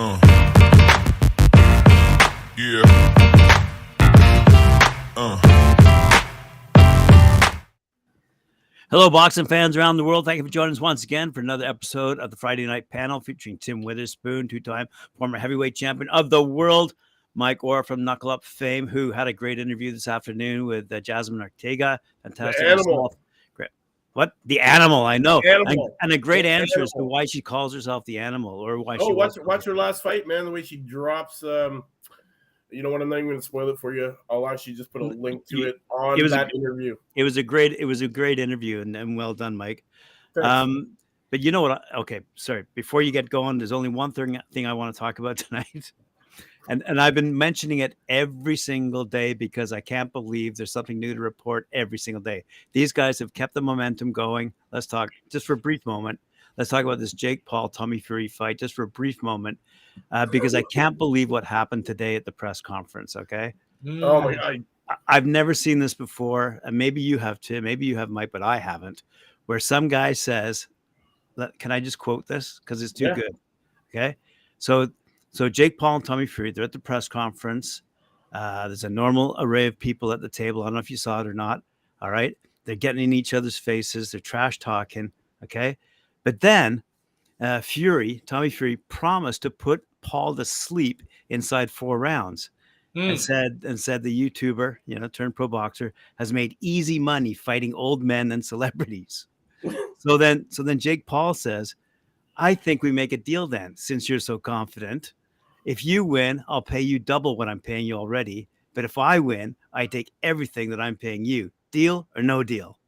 Uh. Yeah. Uh. Hello, boxing fans around the world. Thank you for joining us once again for another episode of the Friday Night Panel featuring Tim Witherspoon, two time former heavyweight champion of the world, Mike Orr from Knuckle Up fame, who had a great interview this afternoon with uh, Jasmine Ortega. Fantastic. Animal. What? The animal, I know. And, Animal. and a great The answer as to why she calls herself the animal or why Oh, she watch watch her last fight, man. The way she drops. Um, you know what? I'm not even going to spoil it for you. I'll actually just put a link to it on It was a- that interview. It was a great, it was a great interview and, and well done, Mike. Thanks. Um, but you know what? I- Okay, sorry. Before you get going, there's only one thing thing I want to talk about tonight, and and I've been mentioning it every single day because I can't believe there's something new to report every single day. These guys have kept the momentum going. Let's talk just for a brief moment. Let's talk about this Jake Paul Tommy Fury fight just for a brief moment, uh, because I can't believe what happened today at the press conference. Okay. oh my god! I- I've never seen this before, and maybe you have too. Maybe you have, Mike, but I haven't. Where some guy says, "Can I just quote this because it's too Yeah. good?" Okay, so so Jake Paul and Tommy Fury they're at the press conference. Uh, there's a normal array of people at the table. I don't know if you saw it or not. All right, they're getting in each other's faces. They're trash talking. Okay, but then uh, Fury, Tommy Fury, promised to put Paul to sleep inside four rounds Mm. and said and said the YouTuber, you know, turned pro boxer, has made easy money fighting old men and celebrities. so then, so then Jake Paul says, "I think we make a deal then, since you're so confident. If you win, I'll pay you double what I'm paying you already. But if I win, I take everything that I'm paying you. Deal or no deal?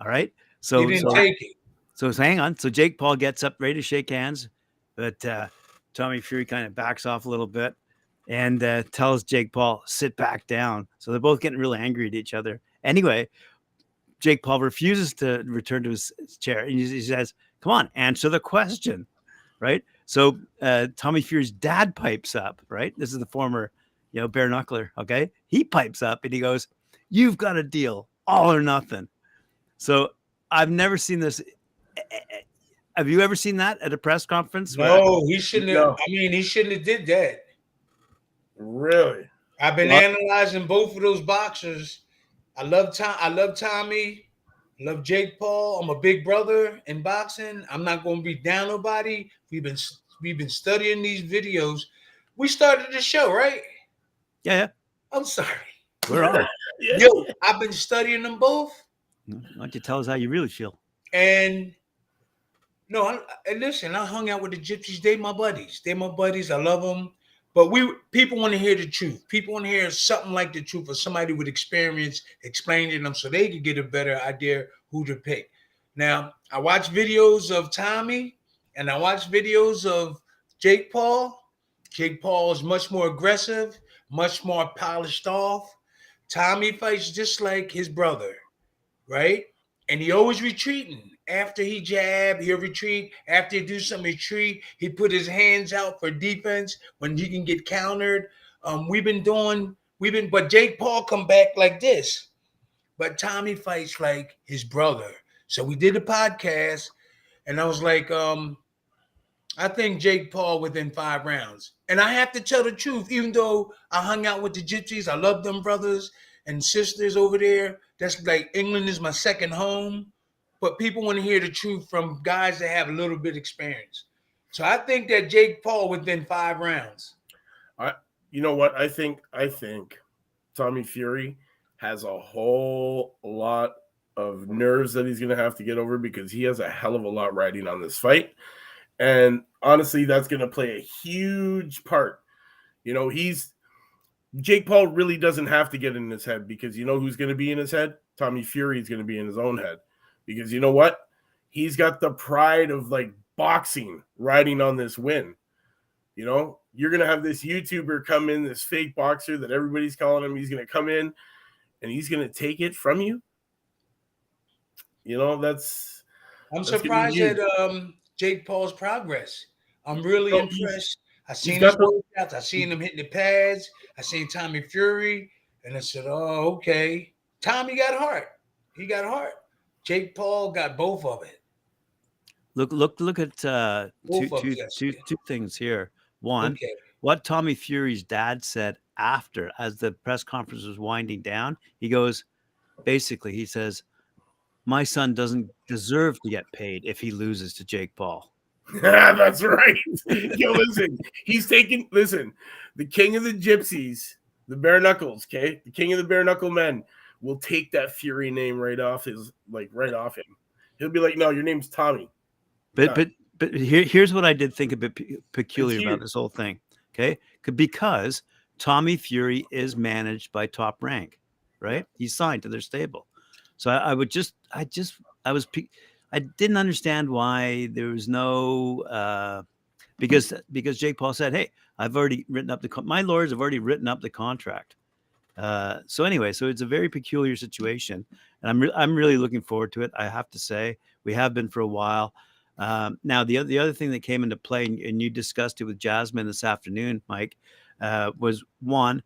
All right. So, he didn't so take it. so hang on. So Jake Paul gets up ready to shake hands, but uh, Tommy Fury kind of backs off a little bit and uh, tells Jake Paul, sit back down. So they're both getting really angry at each other. Anyway, Jake Paul refuses to return to his chair and he says, Come on, answer the question. Right. So uh, Tommy Fury's dad pipes up, right? This is the former, you know, bare knuckler. Okay. He pipes up and he goes, You've got a deal, all or nothing. So I've never seen this. Have you ever seen that at a press conference? where- No, he shouldn't have. No. I mean, he shouldn't have did that. Really? I've been Well- analyzing both of those boxers. I love Tom. I love Tommy. I love Jake Paul. I'm a big brother in boxing. I'm not going to be down nobody. We've been we've been studying these videos. We started the show, right? Yeah, yeah. I'm sorry. We're on. Yeah. Yo, I've been studying them both. Why don't you tell us how you really feel? And no, I, and listen, I hung out with the gypsies. They my buddies. They my buddies. I love them. But we people want to hear the truth. People want to hear something like the truth or somebody with experience explaining them so they could get a better idea who to pick. Now, I watch videos of Tommy and I watch videos of Jake Paul. Jake Paul is much more aggressive, much more polished off. Tommy fights just like his brother, right? and he always retreating. After he jab, he'll retreat. After he do some retreat, he put his hands out for defense when he can get countered. Um, we've been doing, we've been, but Jake Paul come back like this, but Tommy fights like his brother. So we did a podcast, and I was like, um, I think Jake Paul within five rounds. And I have to tell the truth, even though I hung out with the gypsies, I love them brothers and sisters over there. That's like England is my second home. But people want to hear the truth from guys that have a little bit experience. So I think that Jake Paul within five rounds. You know what? I think I think Tommy Fury has a whole lot of nerves that he's going to have to get over because he has a hell of a lot riding on this fight. And honestly, that's going to play a huge part. You know, he's Jake Paul really doesn't have to get in his head because you know who's going to be in his head? Tommy Fury is going to be in his own head because you know what? He's got the pride of like boxing riding on this win. You know, you're going to have this YouTuber come in, this fake boxer that everybody's calling him. He's going to come in and he's going to take it from you. You know, that's I'm That's surprised at um, Jake Paul's progress. I'm really Oh, impressed. I seen the- workouts. I seen him hitting the pads. I seen Tommy Fury, and I said, "Oh, okay." Tommy got heart. He got heart. Jake Paul got both of it. Look, look, look at uh, two, Both of two, yes, two, yeah. two things here. One, Okay. what Tommy Fury's dad said after, as the press conference was winding down, he goes, basically, he says, "My son doesn't deserve to get paid if he loses to Jake Paul." That's right. Yo, listen, he's taking listen, the king of the gypsies, the bare knuckles, okay? The king of the bare knuckle men will take that Fury name right off his like right off him. He'll be like, No, your name's Tommy. But but but here, here's what I did think a bit peculiar about this whole thing. Okay, because Tommy Fury is managed by Top Rank, right? He's signed to their stable. So I, I would just, I just, I was, I didn't understand why there was no, uh, because because Jake Paul said, "Hey, I've already written up the con- my lawyers have already written up the contract." Uh, so anyway, so it's a very peculiar situation, and I'm re- I'm really looking forward to it. I have to say, we have been for a while. Um, now, the other the other thing that came into play, and, and you discussed it with Jasmine this afternoon, Mike, uh, was one.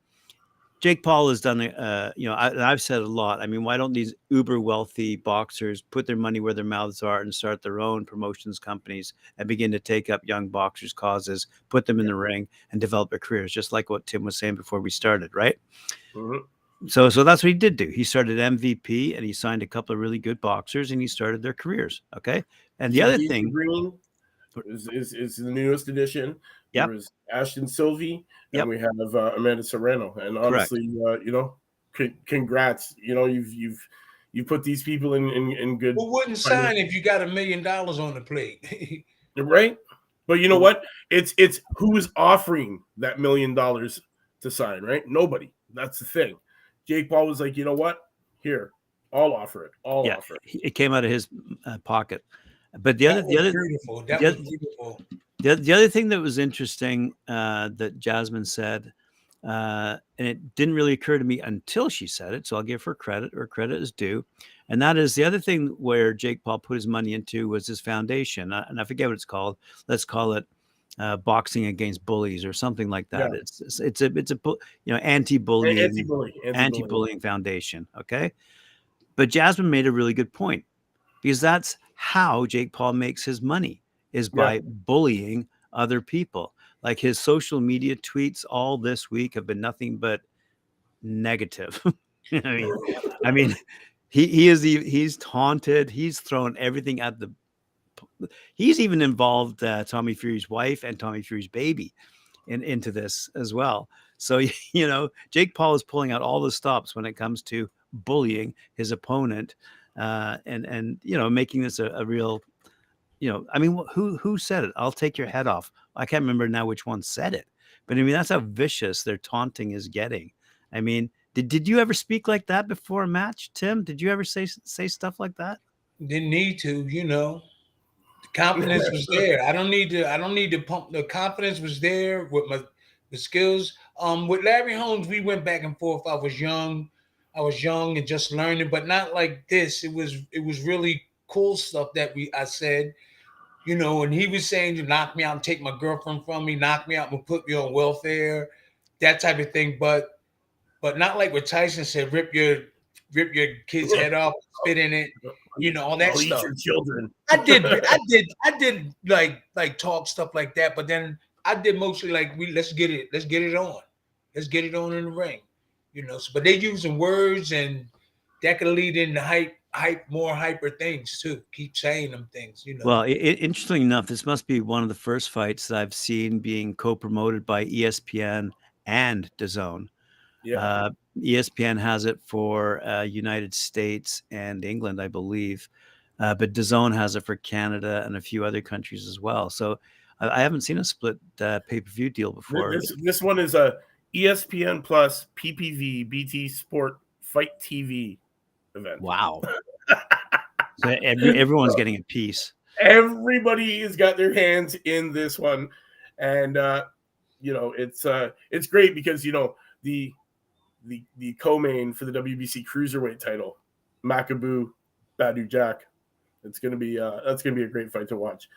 Jake Paul has done, uh, you know, I, I've said a lot. I mean, why don't these uber wealthy boxers put their money where their mouths are and start their own promotions companies and begin to take up young boxers' causes, put them in the ring, and develop their careers, just like what Tim was saying before we started, right? Mhm. So, so that's what he did do. He started MVP and he signed a couple of really good boxers and he started their careers. Okay, and the other thing, is, is, is the newest addition. Yep. There was Ashton Sylve, and Yep. we have uh, Amanda Serrano. And honestly, uh, you know, c- congrats. You know, you've you've you put these people in in, in good Who wouldn't sign if you got a million dollars on the plate? right. But you know what? It's it's who is offering that million dollars to sign, right? Nobody. That's the thing. Jake Paul was like, you know what? Here, I'll offer it. I'll Yeah. offer it. it came out of his uh, pocket. But the other, That the other, beautiful. That the was oth- beautiful. The, the other thing that was interesting uh, that Jasmine said, uh, and it didn't really occur to me until she said it, so I'll give her credit or credit is due. And that is the other thing where Jake Paul put his money into was his foundation, uh, and I forget what it's called. Let's call it uh, boxing against bullies or something like that. Yeah. It's, it's it's a it's a you know anti-bullying Anti-bully. anti-bullying foundation okay but jasmine made a really good point because that's how jake paul makes his money is Yeah. by bullying other people. Like his social media tweets all this week have been nothing but negative. I mean? I mean he, he is the he's taunted he's thrown everything at the he's even involved uh, tommy fury's wife and tommy fury's baby in, into this as well. So you know, Jake Paul is pulling out all the stops when it comes to bullying his opponent, uh, and and you know, making this a, a real, you know, I mean, who who said it? I'll take your head off. I can't remember now which one said it, but I mean, that's how vicious their taunting is getting. I mean, did did you ever speak like that before a match, Tim? Did you ever say say stuff like that? Didn't need to, you know. The confidence was there. I don't need to. I don't need to pump. The confidence was there with my the skills. Um, with Larry Holmes, we went back and forth. I was young. I was young and just learning, but not like this. It was it was really cool stuff that we I said, you know, and he was saying to knock me out and take my girlfriend from me, knock me out and put me on welfare, that type of thing. But but not like what Tyson said, rip your rip your kid's head off, spit in it, you know, all that I'll stuff. children. I did, I did, I did like like talk stuff like that, but then I did mostly like we let's get it, let's get it on, let's get it on in the ring, you know. So, but they using words and that could lead into hype, hype, more hyper things too. Keep saying them things, you know. Well, i i- interestingly enough, this must be one of the first fights that I've seen being co-promoted by ESPN and DAZN. Yeah. Uh, ESPN has it for uh, United States and England, I believe, uh, but DAZN has it for Canada and a few other countries as well. So I, I haven't seen a split uh, pay-per-view deal before. This, this one is a ESPN Plus PPV BT Sport Fight TV event. Wow. so every, everyone's getting a piece. Everybody has got their hands in this one, and uh, you know it's uh, it's great because you know the the the co-main for the WBC cruiserweight title, Makabu, Badou Jack. It's gonna be uh, that's gonna be a great fight to watch.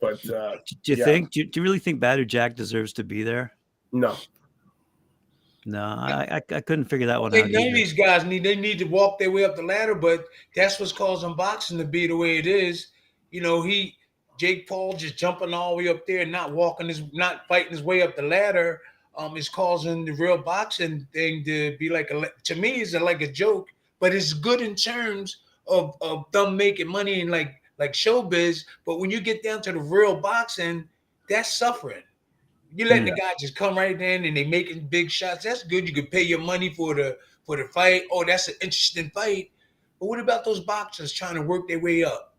But uh, Do you Yeah. think? Do you, do you really think Badou Jack deserves to be there? no, No, I, I, I couldn't figure that one They, out. none of these guys need they need to walk their way up the ladder, but that's what's causing boxing to be the way it is. You know, he Jake Paul just jumping all the way up there, and not walking his, not fighting his way up the ladder, um, is causing the real boxing thing to be like a to me is like a joke, but it's good in terms of of them making money and like like showbiz. But when you get down to the real boxing, that's suffering. You letting the guy just come right in and they making big shots. That's good. You can pay your money for the for the fight. Oh, that's an interesting fight. But what about those boxers trying to work their way up?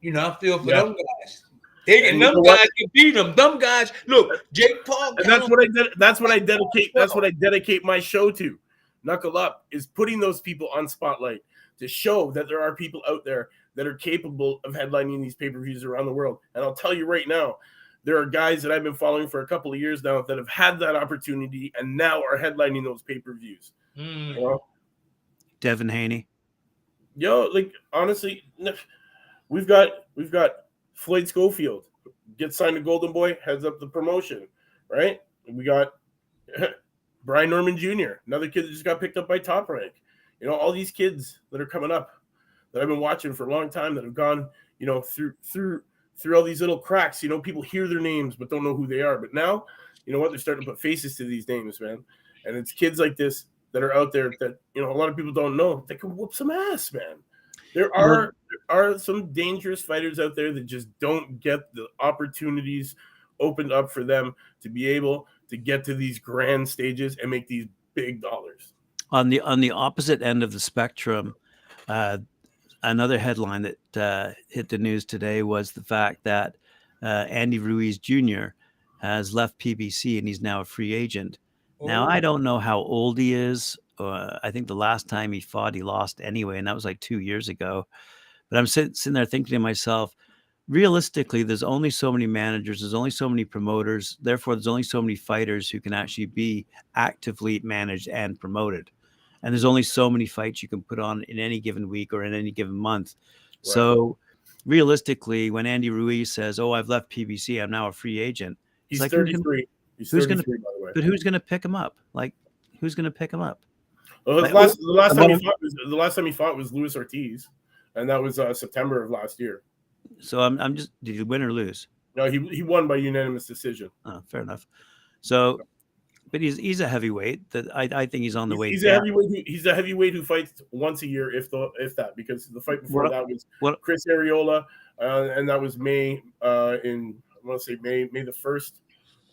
You know, I feel for Yeah. them guys. They And and them guys can beat them. Them guys, look, Jake Paul. And that's what I did. That's what I dedicate. That's what I dedicate my show to. Knuckle up is putting those people on spotlight to show that there are people out there that are capable of headlining these pay per views around the world. And I'll tell you right now, there are guys that I've been following for a couple of years now that have had that opportunity and now are headlining those pay per views. Mm. You know, Devin Haney. yo, like honestly, we've got we've got Floyd Schofield gets signed to Golden Boy, heads up the promotion, right? We got Brian Norman Jr., another kid that just got picked up by Top Rank. You know, all these kids that are coming up that I've been watching for a long time that have gone, you know, through through through all these little cracks. You know, people hear their names but don't know who they are. But now, you know what? They're starting to put faces to these names, man. And it's kids like this that are out there that you know a lot of people don't know. They can whoop some ass, man. There are there are some dangerous fighters out there that just don't get the opportunities opened up for them to be able to get to these grand stages and make these big dollars. on the on the opposite end of the spectrum, uh, another headline that uh, hit the news today was the fact that uh, Andy Ruiz Jr. has left PBC and he's now a free agent. Now Oh, I don't know how old he is. Uh, I think the last time he fought, he lost anyway, and that was like two years ago. But I'm sit, sitting there thinking to myself, realistically, there's only so many managers, there's only so many promoters, therefore, there's only so many fighters who can actually be actively managed and promoted. And there's only so many fights you can put on in any given week or in any given month. Right. So, realistically, when Andy Ruiz says, "Oh, I've left PBC, I'm now a free agent," He's like, who's gonna- 33. He's who's gonna- 33, by the way. but who's going to pick him up? Like, who's going to pick him up? Well, the Like, last, the last time he fought was the last time he fought was Luis Ortiz, and that was uh, September of last year. So I'm, I'm just did he win or lose? No, he he won by unanimous decision. Oh, fair enough. So, but he's he's a heavyweight that I, I think he's on the He's, way he's a heavyweight. Who, he's a heavyweight who fights once a year, if the if that, because the fight before What- that was what- Chris Arreola, uh, and that was May uh, in I want to say May May the first,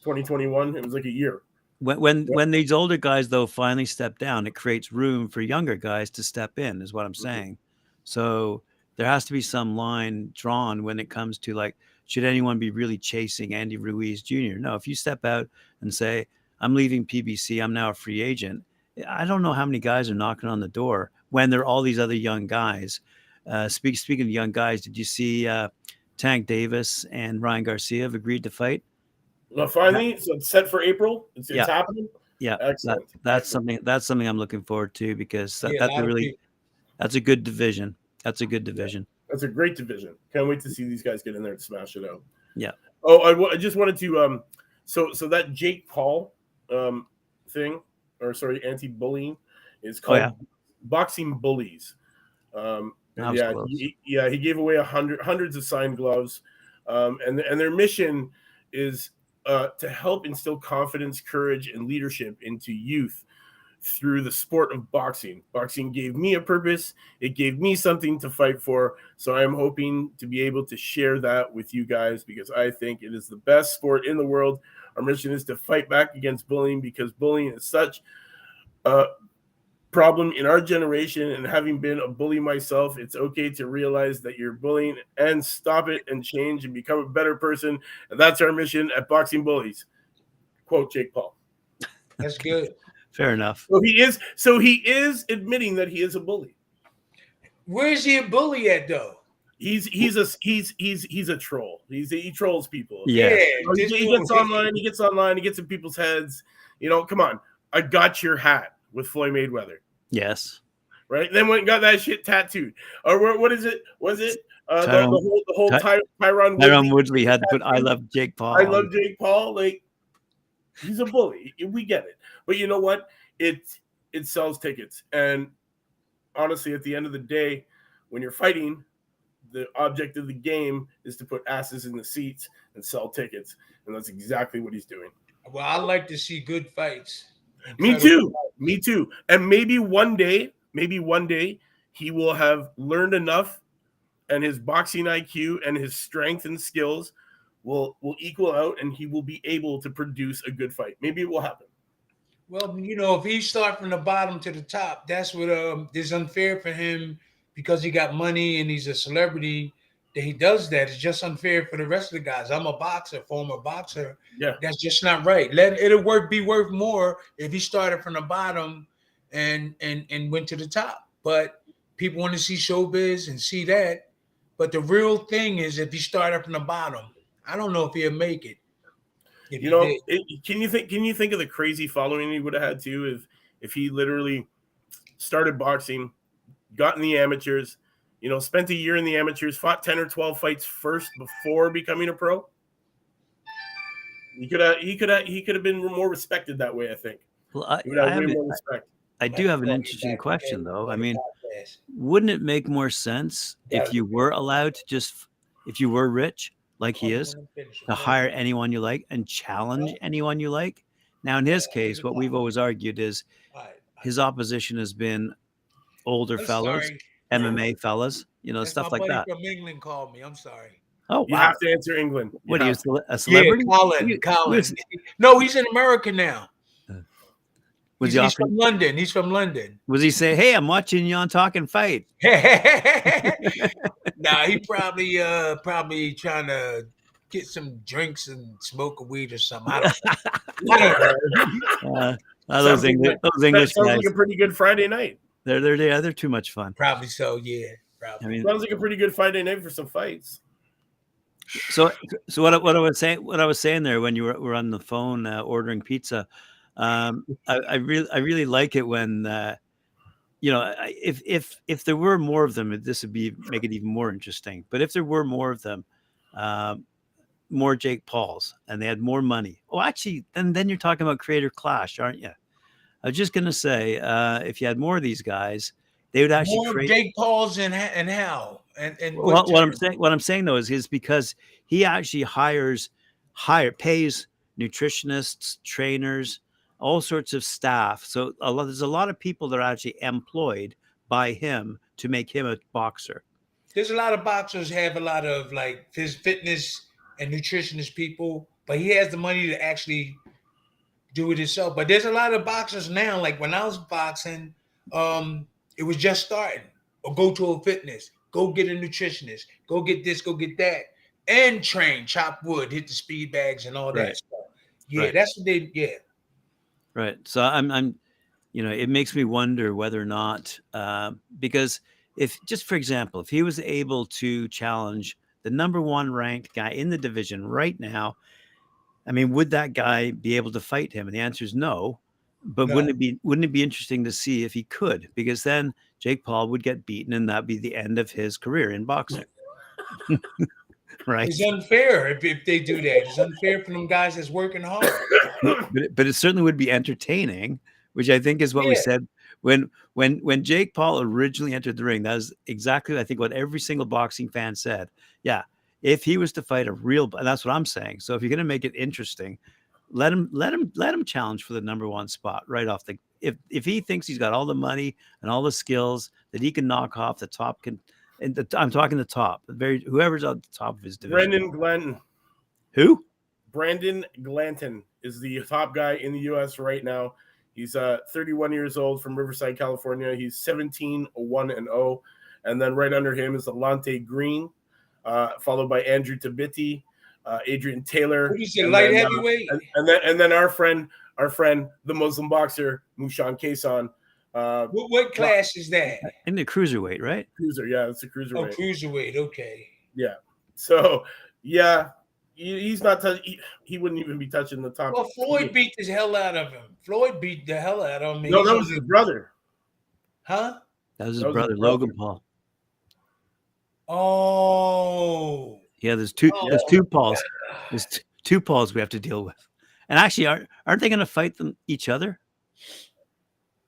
twenty twenty one. It was like a year. When when Yeah. when these older guys though finally step down, it creates room for younger guys to step in. Is what I'm Mhm. saying. So there has to be some line drawn when it comes to like, should anyone be really chasing Andy Ruiz Jr.? No, if you step out and say, I'm leaving PBC, I'm now a free agent. I don't know how many guys are knocking on the door when there are all these other young guys. Uh, speak, speaking of young guys, did you see uh, Tank Davis and Ryan Garcia have agreed to fight? Well, finally, so it's set for April. It's, it's Yeah. happening. Yeah, that, Excellent. that's Excellent. something that's something I'm looking forward to because that, yeah, that's a really people- that's a good division. That's a good division. That's a great division. Can't wait to see these guys get in there and smash it out. Yeah. Oh, I, I just wanted to um, so so that Jake Paul um thing, or sorry, anti-bullying, is Oh, called yeah. boxing bullies. Um, and That was yeah, he, yeah, he gave away a hundred hundreds of signed gloves, um, and and their mission is uh, to help instill confidence, courage, and leadership into youth through the sport of boxing. Boxing gave me a purpose. It gave me something to fight for. So I'm hoping to be able to share that with you guys because I think it is the best sport in the world. Our mission is to fight back against bullying because bullying is such a problem in our generation. And having been a bully myself, it's okay to realize that you're bullying and stop it and change and become a better person. And that's our mission at Boxing Bullies. Quote Jake Paul. That's good. Fair enough. So he is so he is admitting that he is a bully. Where is he a bully at though? He's he's a he's he's he's a troll. He's he trolls people. Yeah. You he, he gets online. He gets online. He gets in people's heads. You know, come on. I got your hat with Floyd Mayweather, Yes. right? Then went and got that shit tattooed. Or what, what is it? Was it uh, the, the whole the whole Ty- Ty, Tyron Tyron Woodley? Woodley had to put "I love Jake Paul." I love Jake Paul. Like he's a bully. We get it. But you know what? It it sells tickets. And honestly, at the end of the day, when you're fighting, the object of the game is to put asses in the seats and sell tickets, and that's exactly what he's doing. Well, I like to see good fights. Me too. Me too. And maybe one day, maybe one day, he will have learned enough, and his boxing IQ and his strength and skills will will equal out, and he will be able to produce a good fight. Maybe it will happen. Well, you know, if he start from the bottom to the top, that's what um is unfair for him because he got money and he's a celebrity that he does that. It's just unfair for the rest of the guys. I'm a boxer, former boxer. Yeah. That's just not right. Let it'll work be worth more if he started from the bottom and and and went to the top. But people want to see showbiz and see that. But the real thing is if he started from the bottom, I don't know if he'll make it. If You know, it, can you think? Can you think of the crazy following he would have had too if if he literally started boxing, got in the amateurs, you know, spent a year in the amateurs, fought ten or twelve fights first before becoming a pro. He could have. He could have. He could have been more respected that way. I think. Well, I, He would I, have way have, more respect. I do have an interesting question, though. I mean, wouldn't it make more sense if you were allowed to just, if you were rich, like he is, to hire anyone you like and challenge anyone you like? Now, in his case, what we've always argued is his opposition has been older I'm fellas, sorry. MMA fellas, you know, That's stuff my like buddy that. From England called me. I'm sorry. Oh, You wow. have to answer England. You What are you, have to. a celebrity? Yeah, Colin. You- Colin. No, he's in America now. Was he's, he he's from London. He's from London. was he saying, "Hey, I'm watching you on Talking Fight"? nah, he probably uh probably trying to get some drinks and smoke a weed or something. I don't, I don't know. Uh, uh, those English, like- those That English sounds guys, like a pretty good Friday night. They're they're yeah, they're too much fun. Probably so. Yeah. Probably. I mean, Sounds like a pretty good Friday night for some fights. so so what I- what I was saying what I was saying there when you were, were on the phone uh, ordering pizza, um, I, I really I really like it when uh, you know if if if there were more of them, this would be make it even more interesting. But if there were more of them, um, more Jake Pauls, and they had more money. Oh, actually, then then you're talking about creator clash, aren't you? I was just gonna say, uh, if you had more of these guys, they would actually More create. Jake Paul's and ha- and how and and Well, what I'm saying, what I'm saying though, is is because he actually hires, hire pays nutritionists, trainers, all sorts of staff. So a lot, there's a lot of people that are actually employed by him to make him a boxer. there's a lot of boxers have a lot of like his fitness and nutritionist people, but he has the money to actually do it himself. But there's a lot of boxers now. Like when I was boxing, um, it was just starting. Or go to a fitness, go get a nutritionist, go get this, go get that, and train, chop wood, hit the speed bags, and all that Right. stuff. Yeah, Right. that's what they. Yeah, Right. So I'm, I'm, you know, it makes me wonder whether or not, uh, because if, just for example, if he was able to challenge the number one ranked guy in the division right now, I mean, would that guy be able to fight him? And the answer is no. But No. wouldn't it be wouldn't it be interesting to see if he could? Because then Jake Paul would get beaten, and that'd be the end of his career in boxing. right. it's unfair if, if they do that. It's unfair for them guys that's working hard. but it, but it certainly would be entertaining, which I think is what we said when when when Jake Paul originally entered the ring. That was exactly I think what every single boxing fan said. Yeah, if he was to fight a real, that's what I'm saying. So if you're going to make it interesting, let him let him let him challenge for the number one spot right off the. If if he thinks he's got all the money and all the skills that he can knock off the top can. And the, I'm talking the top, the very whoever's on the top of his division. Brandon Glanton. Who? Brandon Glanton is the top guy in the U.S. right now. He's uh, 31 years old from Riverside, California. He's 17 1 and 0. And then right under him is Alante Green, uh, followed by Andrew Tabiti, uh, Adrian Taylor. What is it, and light then, uh, heavyweight? and, and then and then our friend, our friend, the Muslim boxer Mushan Kasan, uh, What, what class is that? In the cruiserweight, right? cruiser. Yeah, it's a Oh, cruiserweight. cruiserweight. Okay. Yeah. So yeah, he, he's not. Touch, he, he wouldn't even be touching the top. Well, Floyd beat the hell out of him. Floyd beat the hell out of him. No, He's that was his brother. huh? That was his That was his brother, brother. Logan Paul. Oh, Yeah, there's two. Oh, there's Oh. two Pauls. There's t- two Pauls we have to deal with. And actually, aren't aren't they going to fight them each other?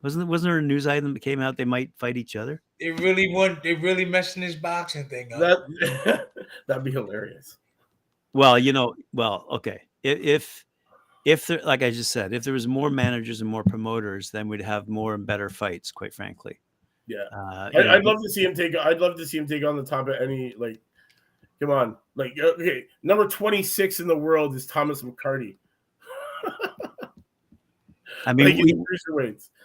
Wasn't wasn't there a news item that came out they might fight each other? they really want they really messing this boxing thing up. That that'd be hilarious. Well, you know, well, okay. If if if there, like I just said, if there was more managers and more promoters, then we'd have more and better fights. Quite frankly. Yeah. Uh, I, I'd love to see him take. I'd love to see him take on the top of any like. Come on, like okay, number twenty six in the world is Thomas McCarty. I mean, like in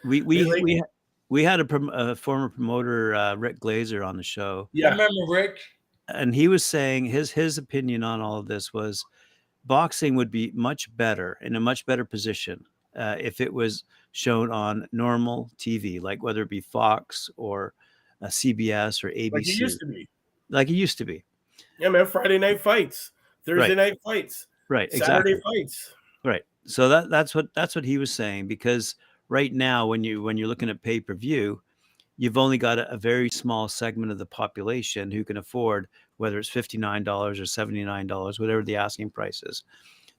we, we we like- we we had a, prom- a former promoter, uh, Rick Glazer, on the show, Yeah, I Yeah, remember Rick. and he was saying his his opinion on all of this was boxing would be much better in a much better position uh, if it was shown on normal TV, like whether it be Fox or uh, CBS or ABC, like he used to be. like it used to be. Yeah, man. Friday night fights, Thursday Right. night fights, Right, Saturday exactly. fights. Right. So that that's what that's what he was saying because right now when you when you're looking at pay per view, you've only got a, a very small segment of the population who can afford whether it's fifty nine dollars or seventy nine dollars, whatever the asking price is.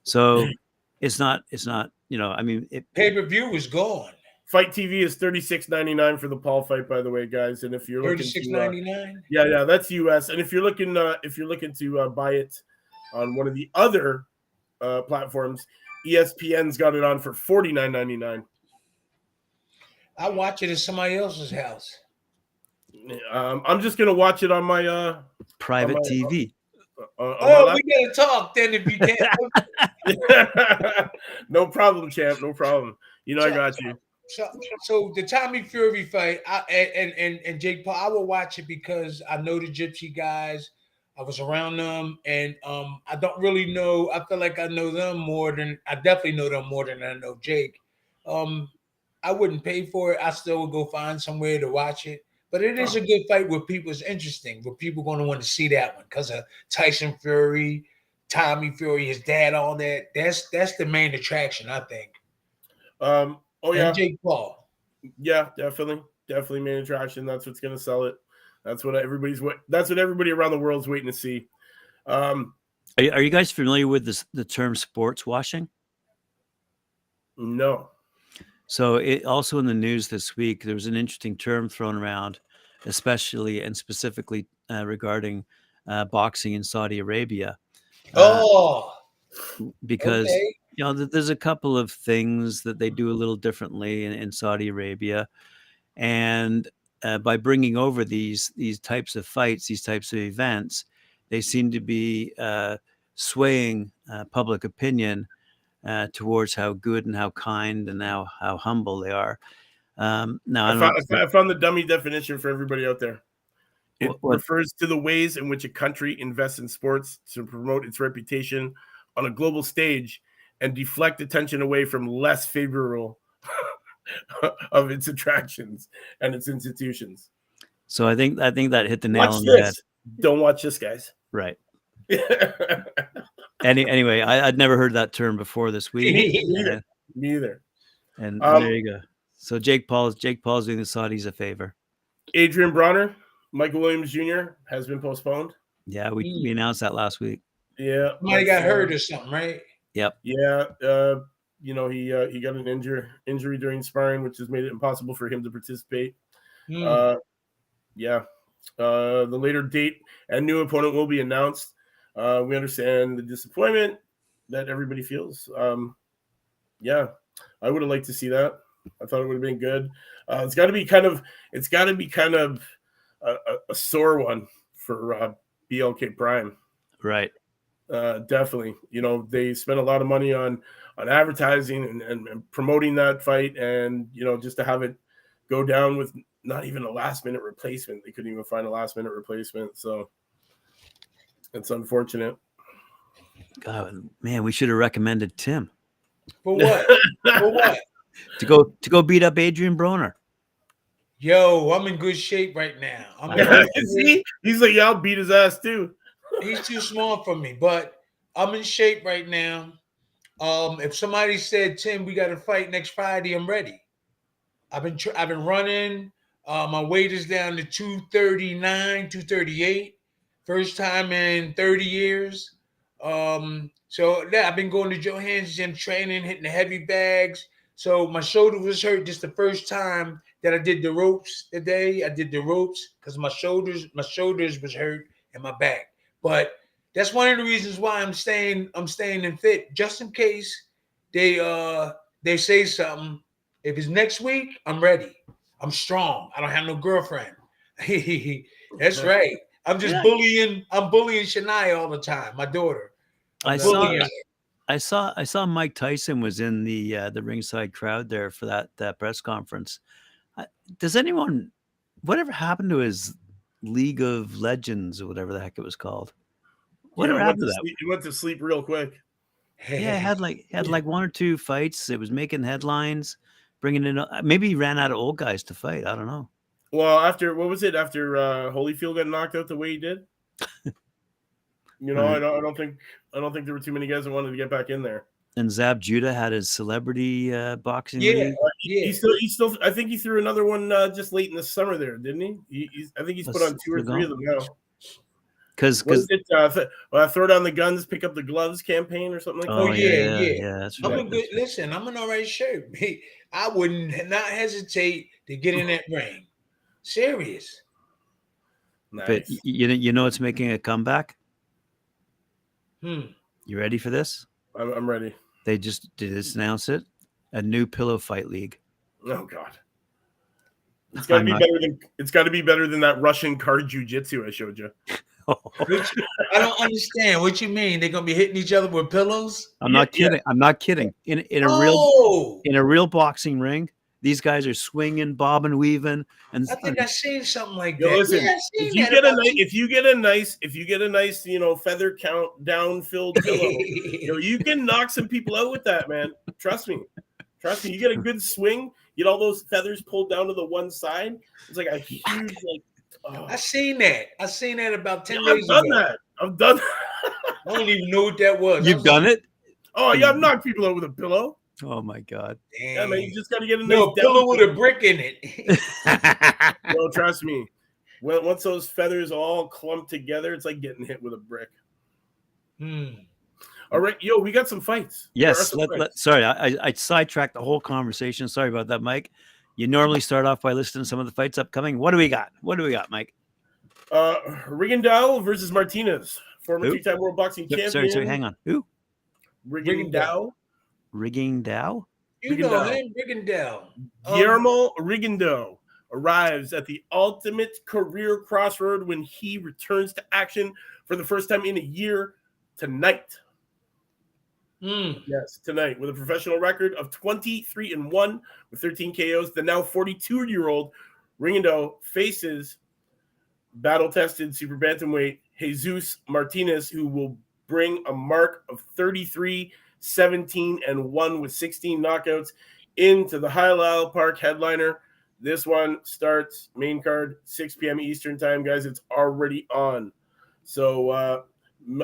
So it's not it's not you know I mean it, Pay per view was gone. Fight TV is thirty six ninety nine for the Paul fight, by the way, guys. And if you're Thirty looking six to, uh, yeah, yeah, that's US. And if you're looking, uh, if you're looking to uh, buy it on one of the other uh, platforms, ESPN's got it on for forty nine ninety nine. I watch it at somebody else's house. Um, I'm just gonna watch it on my uh, private my- TV. uh on my Oh, lap- we gotta talk then if you can't. no problem, champ. No problem. You know I got you. So, so the Tommy Fury fight, I, and and and Jake Paul, I will watch it because I know the Gypsy guys. I was around them, and um, I don't really know. I feel like I know them more than I definitely know them more than I know Jake. Um, I wouldn't pay for it. I still would go find somewhere to watch it. But it is a good fight where people's interesting, where people going to want to see that one because of Tyson Fury, Tommy Fury, his dad, all that. That's that's the main attraction, I think. Um, oh And yeah, Jake Paul. yeah, definitely, definitely main attraction. That's what's gonna sell it. That's what everybody's what. That's what everybody around the world's waiting to see. Um, Are, you- are you guys familiar with this the term sports washing? no, So it also in the news this week, there was an interesting term thrown around, especially and specifically uh, regarding uh, boxing in Saudi Arabia, uh, Oh, because okay. you know there's a couple of things that they do a little differently in, in Saudi Arabia, and uh, by bringing over these these types of fights, these types of events, they seem to be uh, swaying uh, public opinion uh, towards how good and how kind and how how humble they are. Um, now I I found, know I found- I found the dummy definition for everybody out there. It refers to the ways in which a country invests in sports to promote its reputation on a global stage and deflect attention away from less favorable of its attractions and its institutions. So I think I think that hit the nail Watch on the head. Don't watch this, guys. Right. Any anyway, I, I'd never heard that term before this week. Neither. and, Neither. and Um, there you go. So Jake Paul's Jake Paul's doing the Saudis a favor. Adrien Broner, Michael Williams Jr. has been postponed. Yeah, we, we announced that last week. Yeah, Somebody got uh, hurt or something, right? Yep. Yeah, uh, you know he uh, he got an injury injury during sparring, which has made it impossible for him to participate. Hmm. Uh, yeah, uh, the later date and new opponent will be announced. Uh, we understand the disappointment that everybody feels. Um, yeah, I would have liked to see that. I thought it would have been good. Uh, it's got to be kind of it's got to be kind of a, a, a sore one for uh, BLK Prime. Right. Uh, definitely. You know, they spent a lot of money on on advertising and, and, and promoting that fight, and you know, just to have it go down with not even a last minute replacement. They couldn't even find a last minute replacement. So it's unfortunate. God, man, we should have recommended Tim For what? For what? to go to go beat up Adrien Broner. Yo, I'm in good shape right now. I'm in. See, he's like, yeah, I'll beat his ass too. He's too small for me, but I'm in shape right now. Um, if somebody said, Tim, we got to fight next Friday, I'm ready. I've been tr- I've been running. Uh, my weight is down to 239, 238. First time in 30 years. Um, so yeah, I've been going to Joe Hands gym training, hitting the heavy bags. So my shoulder was hurt just the first time, that I did the ropes today. I did the ropes because my shoulders, my shoulders was hurt and my back. But that's one of the reasons why I'm staying, I'm staying in fit, just in case they uh they say something. If it's next week, I'm ready. I'm strong. I don't have no girlfriend. that's right. I'm just Yeah. bullying. I'm bullying Shania all the time. My daughter. I I'm saw bullying her. I saw I saw Mike Tyson was in the uh, the ringside crowd there for that that press conference. Does anyone whatever happened to his League of Legends or whatever the heck it was called? Whatever Yeah, happened to that? sleep- he went to sleep real quick. Yeah, had like had like one or two fights. It was making headlines, bringing in uh, maybe he ran out of old guys to fight. I don't know. Well, after what was it? After uh, Holyfield got knocked out the way he did. You know, I don't. I don't think. I don't think there were too many guys that wanted to get back in there. And Zab Judah had his celebrity uh, boxing Yeah, league. yeah. He still. He still. I think he threw another one uh, just late in the summer there, didn't he? he he's, I think he's put Let's on two or go. three of them now. Because Was because it uh, th- uh, throw down the guns, pick up the gloves campaign or something like oh that? yeah, yeah, yeah, yeah. that's I'm right. a good listen. I'm an alright shirt. I wouldn't not hesitate to get in that ring. Serious. But Nice. y- you know you know it's making a comeback. Hmm. You ready for this? I'm, I'm ready. They just did just announce it. A new pillow fight league. Oh God. It's got to I'm be not- better than. It's got to be better than that Russian card jujitsu I showed you. Which, I don't understand. What you mean? They're gonna be hitting each other with pillows? I'm Yeah, not yeah. kidding. I'm not kidding. In in a real oh, in a real boxing ring, these guys are swinging, bobbing, weaving, and, I think I seen something like Yo, that. listen, Yeah, If you that get a nice, if you get a nice, if you get a nice, you know, feather count down filled pillow, you know, you can knock some people out with that, man. Trust me. Trust me. You get a good swing, get all those feathers pulled down to the one side. It's like a huge, like. oh. I seen that. I seen that about ten Yeah, I've done ago. that. I've done. I don't even know what that was. You've was done like, it? Oh yeah, I've mm. knocked people out with a pillow. Oh my god. Yeah, man. You just got to get a nice. No down pillow with a brick in it. No, trust me. When, once those feathers all clump together, it's like getting hit with a brick. Hmm. All right, yo, we got some fights. Yes. some Let, fights. let, sorry, I, I- I sidetracked the whole conversation. Sorry about that, Mike. You normally start off by listing some of the fights upcoming. What do we got? What do we got, Mike? Uh, Rigondeaux versus Martinez, former Who? two-time world boxing Yep, champion. Sorry, sorry, hang on. Who? Rigondeaux, Rigging Dow? You know Rigondeaux. him, Rigondeaux. Um, Guillermo Rigondeaux arrives at the ultimate career crossroad when he returns to action for the first time in a year tonight. hmm. Yes, tonight with a professional record of 23 and 1 with 13 KOs. The now 42 year old Rigondeaux faces battle tested super bantamweight Jesus Martinez, who will bring a mark of 33, 17, and 1 with 16 knockouts into the Hialeah Park headliner. This one starts main card 6 p.m. Eastern time, guys. It's already on. So, uh,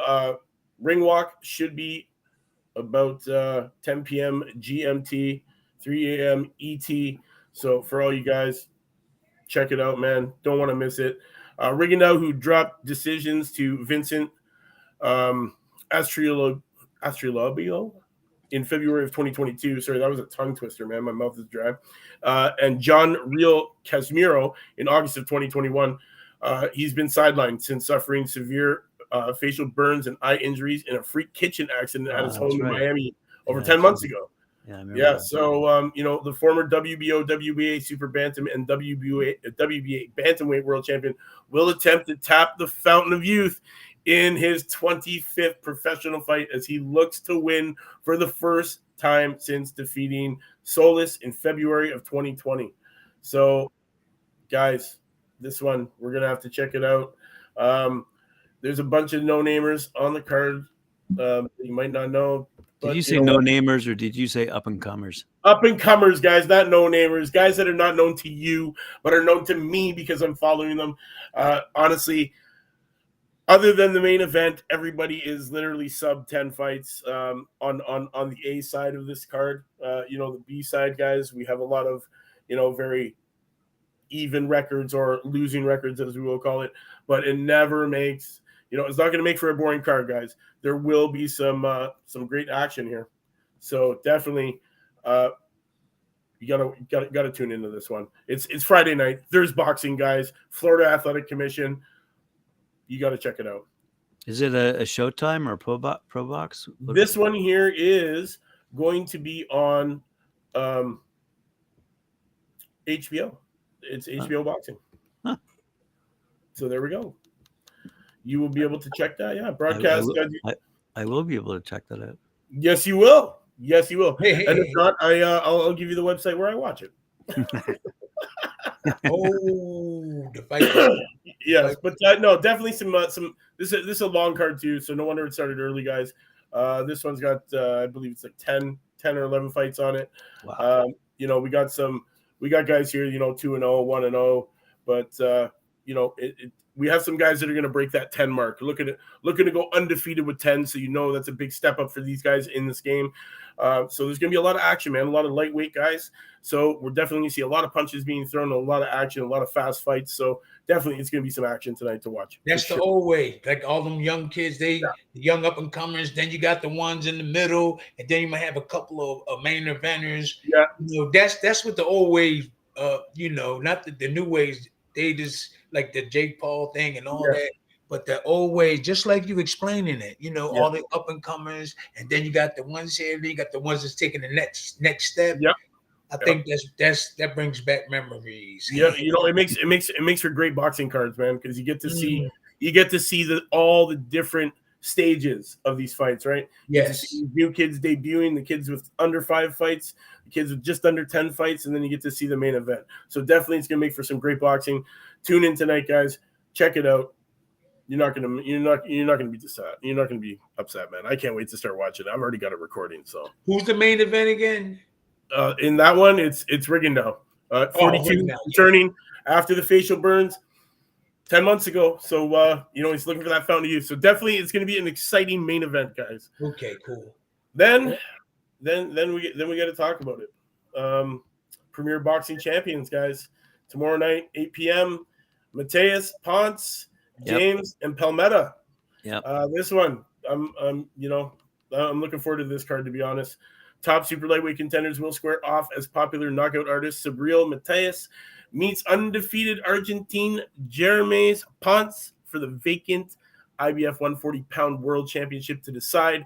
uh, ring walk should be about uh, 10 p.m. GMT, 3 a.m. ET. So for all you guys, check it out, man. Don't want to miss it. Uh, Rigondeaux, who dropped decisions to Vincent um, Astriolo, Astriolabio in February of 2022. Sorry, that was a tongue twister, man. My mouth is dry. Uh, and John Riel Casimero in August of 2021. Uh, he's been sidelined since suffering severe uh, facial burns and eye injuries in a freak kitchen accident at his home that's in. Miami over Yeah, 10 months ago. Yeah, Yeah, that. so um, you know the former WBO, WBA super bantam, and WBA, WBA bantamweight world champion will attempt to tap the fountain of youth in his 25th professional fight as he looks to win for the first time since defeating Solis in February of 2020. So, guys, this one we're gonna have to check it out. Um, there's a bunch of no namers on the card. Um, you might not know. Did you say know no namers or did you say up and comers? up and comers, guys, not no namers, guys that are not known to you, but are known to me because I'm following them. Uh, honestly, other than the main event, everybody is literally sub 10 fights um, on, on, on the A side of this card. Uh, you know, the B side, guys, we have a lot of, you know, very even records or losing records, as we will call it, but it never makes, you know, it's not going to make for a boring card, guys. There will be some, uh, some great action here. So definitely, uh, you gotta gotta gotta tune into this one. It's it's Friday night. There's boxing, guys. Florida Athletic Commission. You got to check it out. Is it a, a Showtime or Pro, Bo- Pro Box? What- This one here is going to be on um, HBO. It's HBO Boxing. Huh. So there we go. You will be able to check that. Yeah, I, I broadcast. will, I, I will be able to check that out. Yes, you will. Yes, you will. Hey, hey, And if hey. not, I uh, I'll, I'll give you the website where I watch it. Oh, the fight. yes, but uh, no, definitely some uh, some. This is this is a long card too, so no wonder it started early, guys. Uh, this one's got uh, I believe it's like 10, 10 or eleven fights on it. Wow. Um, you know, we got some, we got guys here, you know, two and 0, 1 and 0, but uh, you know, it, it, we have some guys that are going to break that 10 mark. Looking at looking to go undefeated with 10, so you know that's a big step up for these guys in this game. Uh, so there's going to be a lot of action, man, a lot of lightweight guys. So we're definitely going to see a lot of punches being thrown, a lot of action, a lot of fast fights. So definitely, it's going to be some action tonight to watch. That's for the old way. Like all them young kids, they Yeah. the young up and comers. Then you got the ones in the middle, and then you might have a couple of uh, main eventers. Yeah. you know that's that's what the old way. Uh, you know, not the, the new ways. They just like the Jake Paul thing and all Yeah. that. But the old way, just like you explaining it, you know, Yeah. all the up and comers, and then you got the ones here, you got the ones that's taking the next next step. Yep. I Yep. think that's that's that brings back memories. Yeah, you know, it makes it makes it makes for great boxing cards, man, because you get to see Mm, you get to see the all the different stages of these fights, right? Yes. new kids debuting, the kids with under five fights, the kids with just under 10 fights, and then you get to see the main event. So definitely it's gonna make for some great boxing. Tune in tonight, guys. Check it out. You're not gonna you're not you're not gonna be upset. You're not gonna be upset, man. I can't wait to start watching. I've already got it recording. So Who's the main event again? uh in that one, it's it's Rigondeaux. Uh Oh, 42 Rigondeaux, yeah. returning after the facial burns 10 months ago. So uh, you know, he's looking for that fountain of youth. So definitely it's gonna be an exciting main event, guys. Okay, cool. Then, then, then we then we got to talk about it. Um, Premier Boxing Champions, guys. Tomorrow night, 8 p.m. Matías, Ponce, Yep. James, and Palmetta. Yep. Uh, this one, I'm, I'm, you know, I'm looking forward to this card. To be honest, top super lightweight contenders will square off as popular knockout artist Subriel Matías meets undefeated Argentine Jeremías Ponce for the vacant IBF 140 pound world championship to decide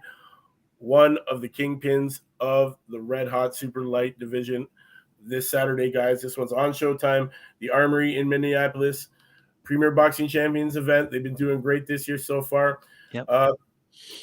one of the kingpins of the red hot super light division this Saturday, guys. This one's on Showtime, the Armory in Minneapolis, Premier Boxing Champions event. They've been doing great this year so far. Yep. Uh,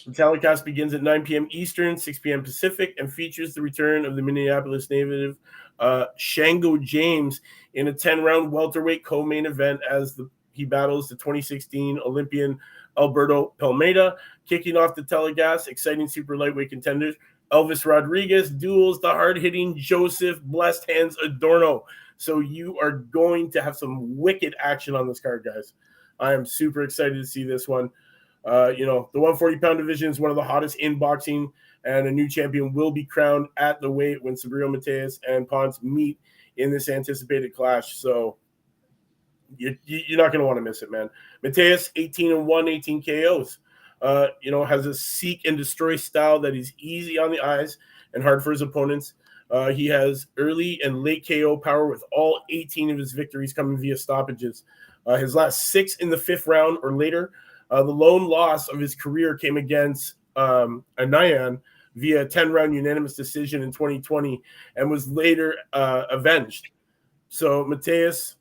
the telecast begins at 9 p.m. Eastern, 6 p.m. Pacific, and features the return of the Minneapolis native uh, Shango James in a 10-round welterweight co-main event as the, he battles the 2016 Olympian Alberto Palmetta kicking off the telecast, exciting super lightweight contenders. Elvis Rodriguez duels the hard hitting Joseph Blessed Hands Adorno. So you are going to have some wicked action on this card, guys. I am super excited to see this one. Uh, you know, the 140 pound division is one of the hottest in boxing, and a new champion will be crowned at the weight when Subriel Matías and Ponce meet in this anticipated clash. So you, you're not going to want to miss it, man. Matías, 18 and 1, 18 KOs. Uh, you know, has a seek and destroy style that is easy on the eyes and hard for his opponents. Uh, he has early and late KO power with all 18 of his victories coming via stoppages. Uh, his last six in the fifth round or later. Uh, the lone loss of his career came against um, Ananyan via 10 round unanimous decision in 2020 and was later uh, avenged. So Matías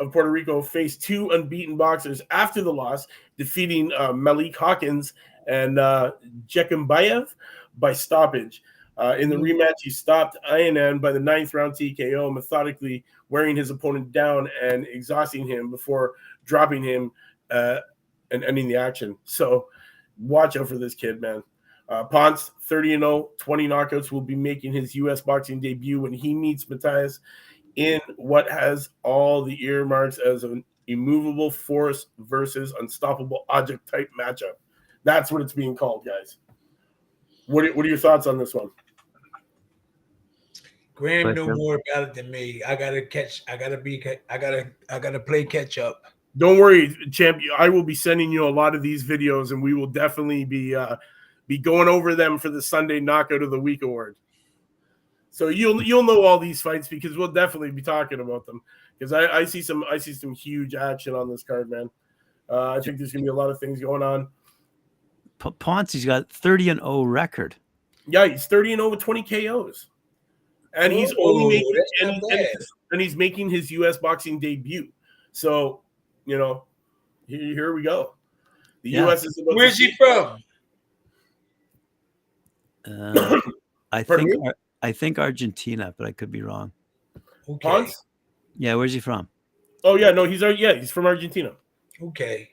of Puerto Rico faced two unbeaten boxers after the loss, defeating uh, Malik Hawkins and uh, Jukembayev by stoppage. Uh, in the Mhm. rematch, he stopped Ananyan by the ninth round TKO, methodically wearing his opponent down and exhausting him before dropping him uh, and ending the action. So watch out for this kid, man. Uh, Ponce, 30 and 0, 20 knockouts, will be making his U.S. boxing debut when he meets Matías in what has all the earmarks as an immovable force versus unstoppable object type matchup. That's what it's being called, guys. What are, what are your thoughts on this one? Graham Right, know more about it than me. I gotta catch. I gotta be. I gotta. I gotta play catch up. Don't worry, champ. I will be sending you a lot of these videos, and we will definitely be uh, be going over them for the Sunday Knockout of the Week award. So you'll you'll know all these fights because we'll definitely be talking about them. Because I, I see some I see some huge action on this card, man. Uh, I think there's gonna be a lot of things going on. P- Ponce's got 30 and 0 record. Yeah, he's 30 and over 20 KOs. And he's only making and, and, and he's making his US boxing debut. So, you know, here, here we go. The Yeah. US is about Where's see- he from? Uh, I Pardon think me? Ar- I think Argentina, but I could be wrong. Okay. Ponce? Yeah, where's he from? Oh yeah, no, he's Ar- yeah, he's from Argentina. Okay.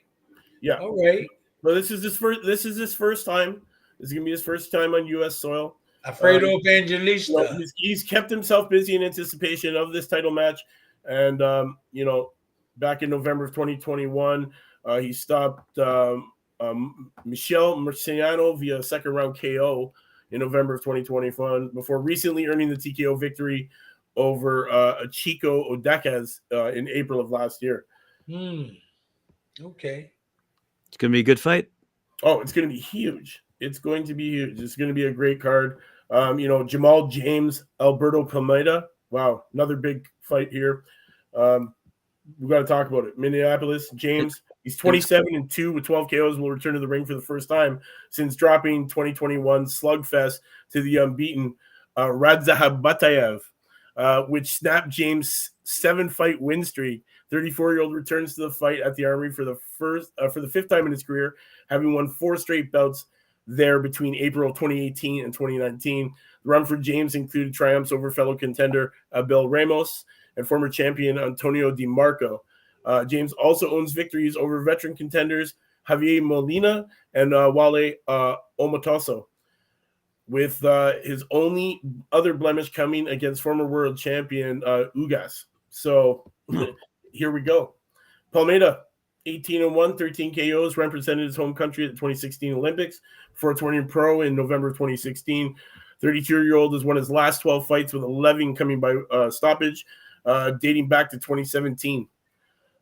Yeah. All right. But this is his first this is his first time. This is gonna be his first time on US soil. Alfredo Um, Evangelista. You know, he's, he's kept himself busy in anticipation of this title match. And um, you know, back in November of 2021, uh, he stopped um, um, Michelle Marciano via second round KO in November of 2021 before recently earning the TKO victory over uh, Chico Odekez uh, in April of last year. Hmm. Okay. It's gonna be a good fight. Oh, it's going to be huge. It's going to be huge. It's going to be a great card. Um, you know, Jamal James, Alberto Palmetta. Wow, another big fight here. Um, we got to talk about it. Minneapolis, James. He's 27 and 2 with 12 KOs. Will return to the ring for the first time since dropping 2021 slugfest to the unbeaten uh, Radzhab Butaev, uh, which snapped James' seven fight win streak. 34 year old returns to the fight at the Armory for the first uh, for the fifth time in his career, having won four straight bouts there between April 2018 and 2019. The run for James included triumphs over fellow contender Abel Ramos and former champion Antonio DeMarco. Uh, James also owns victories over veteran contenders Javier Molina and uh, Wale uh, Omotoso, with uh, his only other blemish coming against former world champion uh, Ugas. So here we go. Palmetta, 18 and 1, 13 KOs, represented his home country at the 2016 Olympics for turning pro in November 2016. 32 year old has won his last 12 fights with 11 coming by uh, stoppage, uh, dating back to 2017.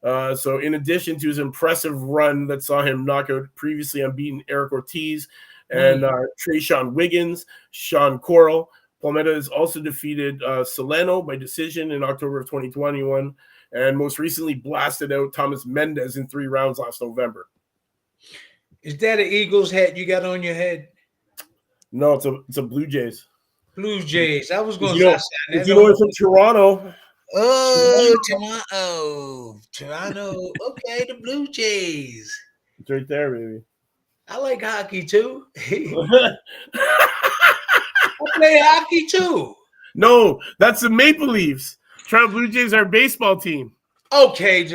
Uh, so, in addition to his impressive run that saw him knock out previously unbeaten Eric Ortiz and uh, Tre'Sean Wiggins, Sean Coral, Palmetta has also defeated uh, Solano by decision in October of 2021, and most recently blasted out Thomas Mendez in three rounds last November. Is that an Eagles hat you got on your head? No, it's a it's a Blue Jays. Blue Jays. I was going You to know- say If that. you know it's from Toronto, Oh, Toronto. Toronto. Okay, the Blue Jays. it's right there, baby. I like hockey too. I play hockey too. no, that's the Maple Leafs. Toronto Blue Jays are a baseball team. Okay,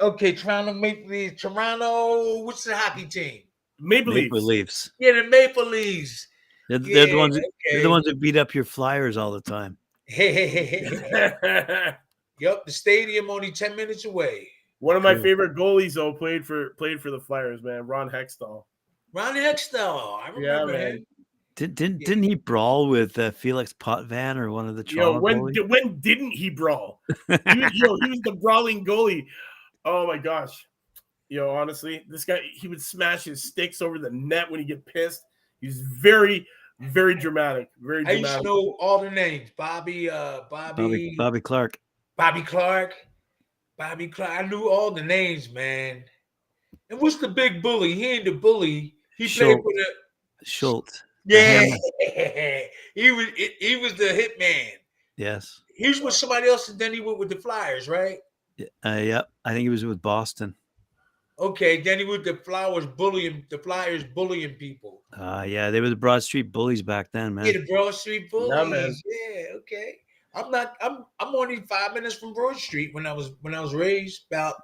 okay, Toronto Maple Leafs. Toronto, what's the hockey team? Maple, Maple Leafs. Leafs. Yeah, the Maple Leafs. They're, they're the Yeah, ones. They're the ones that beat up your Flyers all the time. yep, the stadium only 10 minutes away. One of my Cool. favorite goalies though played for played for the Flyers, man. Ron Hextall. Ron Hextall. I Yeah, remember man. him. Did, didn't Yeah. didn't he brawl with uh, Felix Potvin or one of the Yo, when goalies? di- when didn't he brawl? He was, yo, he was the brawling goalie. Oh my gosh. Yo, honestly, this guy he would smash his sticks over the net when he get pissed. He's very, very dramatic. Very I used to know all the names. Bobby, uh, Bobby, Bobby, Bobby Clarke. Bobby Clarke, Bobby Clarke. I knew all the names, man. And what's the big bully? He ain't the bully. He played Schultz. for the Schultz. yeah. hammer. he was he, he was the hitman. Yes. He was with somebody else, and then he went with the Flyers, right? Uh, yep. I think he was with Boston. Okay, then he was the Flowers bullying the Flyers bullying people. Uh, yeah, they were the Broad Street Bullies back then, man. Yeah, the Broad Street bullies. Yeah, man. Yeah, okay. I'm not. I'm. I'm only five minutes from Broad Street when I was when I was raised. About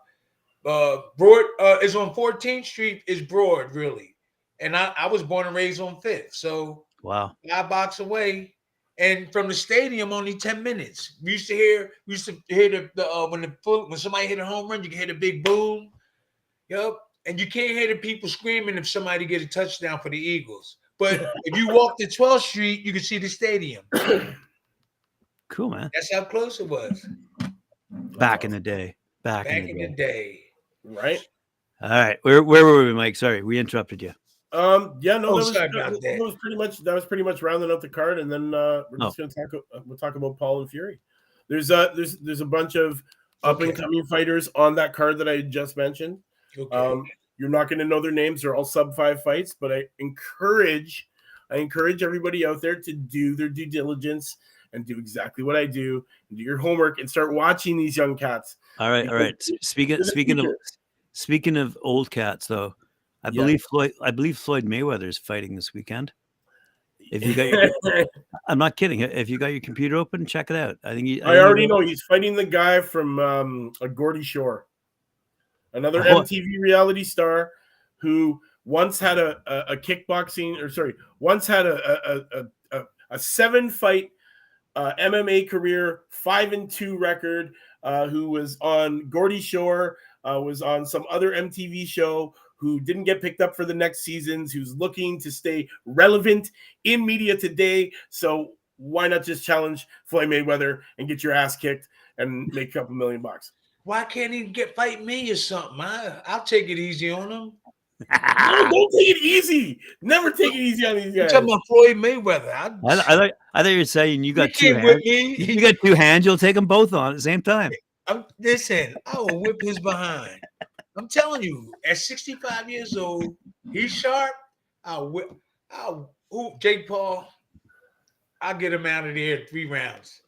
uh Broad. Uh, it's on 14th Street. Is Broad really? And I I was born and raised on Fifth, so Wow. five blocks away. And from the stadium, only 10 minutes. We used to hear, we used to hear the, the uh, when the when somebody hit a home run, you can hear the big boom. Yup. And you can't hear the people screaming if somebody get a touchdown for the Eagles. But if you walk to 12th Street, you can see the stadium. Cool, man. That's how close it was Back in the day. Back, back in in the the day. day. right? All right. Where where were we, Mike? Sorry, we interrupted you. Um, yeah, no, Oh, that, was, sorry that, about was- that. that was pretty much that was pretty much rounding out the card, and then uh, we're Oh. just gonna talk. uh, We'll talk about Paul and Fury. There's uh there's there's a bunch of up and Okay. coming fighters on that card that I just mentioned. Okay. Um, you're not going to know their names; they're all sub five fights. But I encourage, I encourage everybody out there to do their due diligence and do exactly what I do, and do your homework, and start watching these young cats. All right, all right. S- Speaking They're speaking of speaking of old cats, though, I Yeah. believe Floyd I believe Floyd Mayweather is fighting this weekend. If you got your, I'm not kidding. If you got your computer open, check it out. I think he, I think already he- know he's fighting the guy from um, a Geordie Shore, another. MTV reality star who once had a, a, a kickboxing or sorry, once had a a, a, a, a seven fight uh, MMA career, five and two record. Uh, who was on Geordie Shore, uh, was on some other MTV show. Who didn't get picked up for the next seasons? Who's looking to stay relevant in media today? So why not just challenge Floyd Mayweather and get your ass kicked and make a couple million bucks? Why can't he get fight me or something? I, I'll take it easy on him. No, don't take it easy. Never take it easy on these You guys. talking about Floyd Mayweather? I, I, I, thought, I thought you were saying you got two hands. me. You got two hands. You'll take them both on at the same time. I'm listen. I will whip his behind. I'm telling you, at 65 years old, he's sharp. I'll whip. I'll ooh, Jake Paul. I'll get him out of there in three rounds.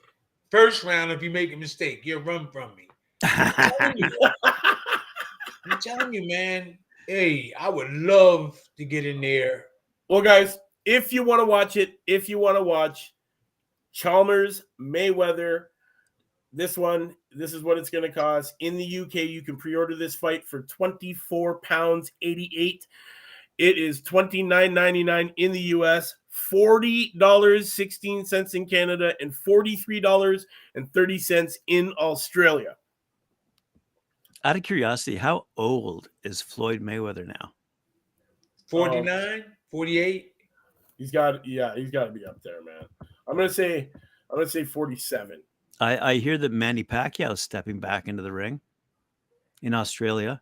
First round, if you make a mistake, you'll run from me. I'm telling you, I'm telling you, man. Hey, I would love to get in there. well, guys, if you want to watch it, if you want to watch Chalmers Mayweather, this one, this is what it's going to cost. In the UK, you can pre-order this fight for 24 pounds 88. It is 29.99 in the US, $40.16 in Canada, and $43.30 in Australia. Out of curiosity, how old is Floyd Mayweather now? Um, 49, 48. He's got yeah, he's got to be up there, man. I'm gonna say I'm gonna say 47. I, I hear that Manny Pacquiao is stepping back into the ring in Australia.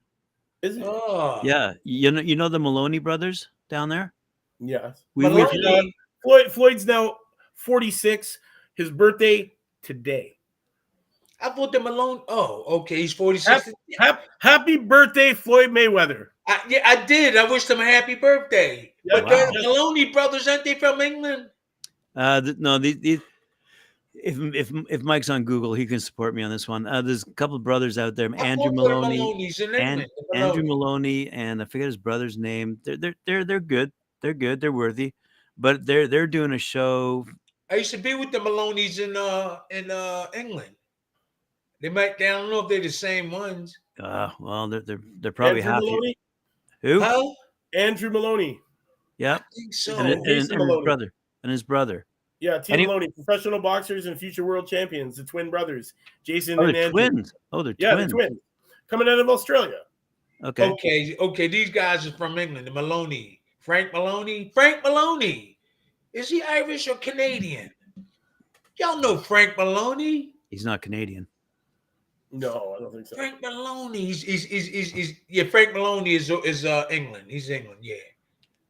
Is it? Oh, ah. Yeah, you know you know the Maloney brothers down there. Yes. We, we Maloney, Floyd Floyd's now 46. His birthday today. I thought the Malone. Oh, okay. He's 46. Hap- happy birthday, Floyd Mayweather. I, yeah, I did. I wished him a happy birthday. Yeah, but wow. the Maloney brothers, aren't they from England? Uh, th- no, the, the, if if if Mike's on Google, he can support me on this one. Uh, there's a couple of brothers out there, Andrew thought they were Maloney, Maloney's and England. Andrew Moloney. Maloney, and I forget his brother's name. They're they're they're they're good. They're good. They're worthy, but they're they're doing a show. I used to be with the Maloney's in uh in uh England. They might. I don't know if they're the same ones. Uh, well, they're they're they're probably Andrew happy. Maloney. Who? Huh? Andrew Moloney. Yeah, so. and, and, and Jason his brother and his brother. Yeah, Team Any- Maloney, professional boxers and future world champions, the twin brothers, Jason Oh, and Andrew. twins. Oh, they're Yeah, twins. the twins. Coming out of Australia. Okay. Okay, okay. These guys are from England. The Maloney, Frank Maloney. Frank Maloney. Is he Irish or Canadian? Y'all know Frank Maloney. He's not Canadian. No, I don't think so. Frank Maloney. He's, he's, he's, he's, he's yeah. Frank Maloney is is uh England. He's England. Yeah,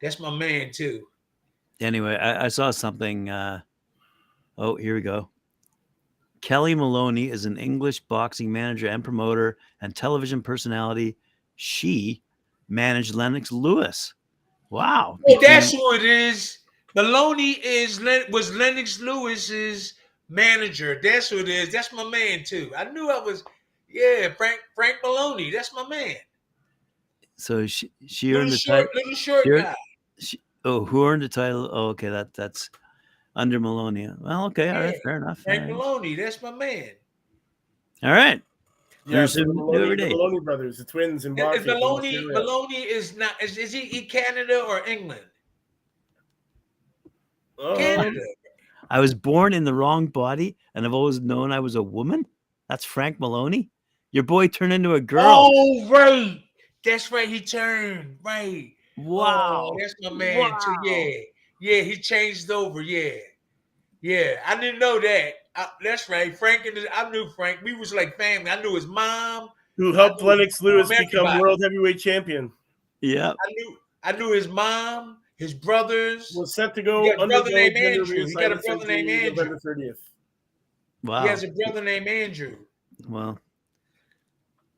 that's my man too. Anyway, I, I saw something. Uh, oh, here we go. Kelly Maloney is an English boxing manager and promoter and television personality. She managed Lennox Lewis. Wow. Oh, that's who it is. Maloney is Len- was Lennox Lewis's manager. That's who it is. That's my man too. I knew I was. Yeah, Frank Frank Maloney. That's my man. so she she Little earned the short, title. little short Here- guy. She, oh, who earned the title? Oh, okay, that that's under Maloney. Well, okay, all right, fair enough. Frank right. Maloney. That's my man. All right. Yeah, There's the Maloney, the. Maloney brothers, the twins in Is- boxing. Is from Maloney Maloney is not is, is he, he Canada or England? Um, Canada. I was born in the wrong body, and I've always known I was a woman. That's Frank Maloney. Your boy turned into a girl. Oh right. That's right. He turned right. Oh, wow. Oh, that's my man too. Yeah, yeah. He changed over. Yeah, yeah. I didn't know that. I, that's right. Frank and his, I knew Frank. We was like family. I knew his mom. who helped Lennox Lewis everybody. become world heavyweight champion. yeah. I knew I knew his mom, his brothers. Was set to go He got a brother named Andrew. He got a brother named Andrew. November 30th. Wow. He has a brother named Andrew. well,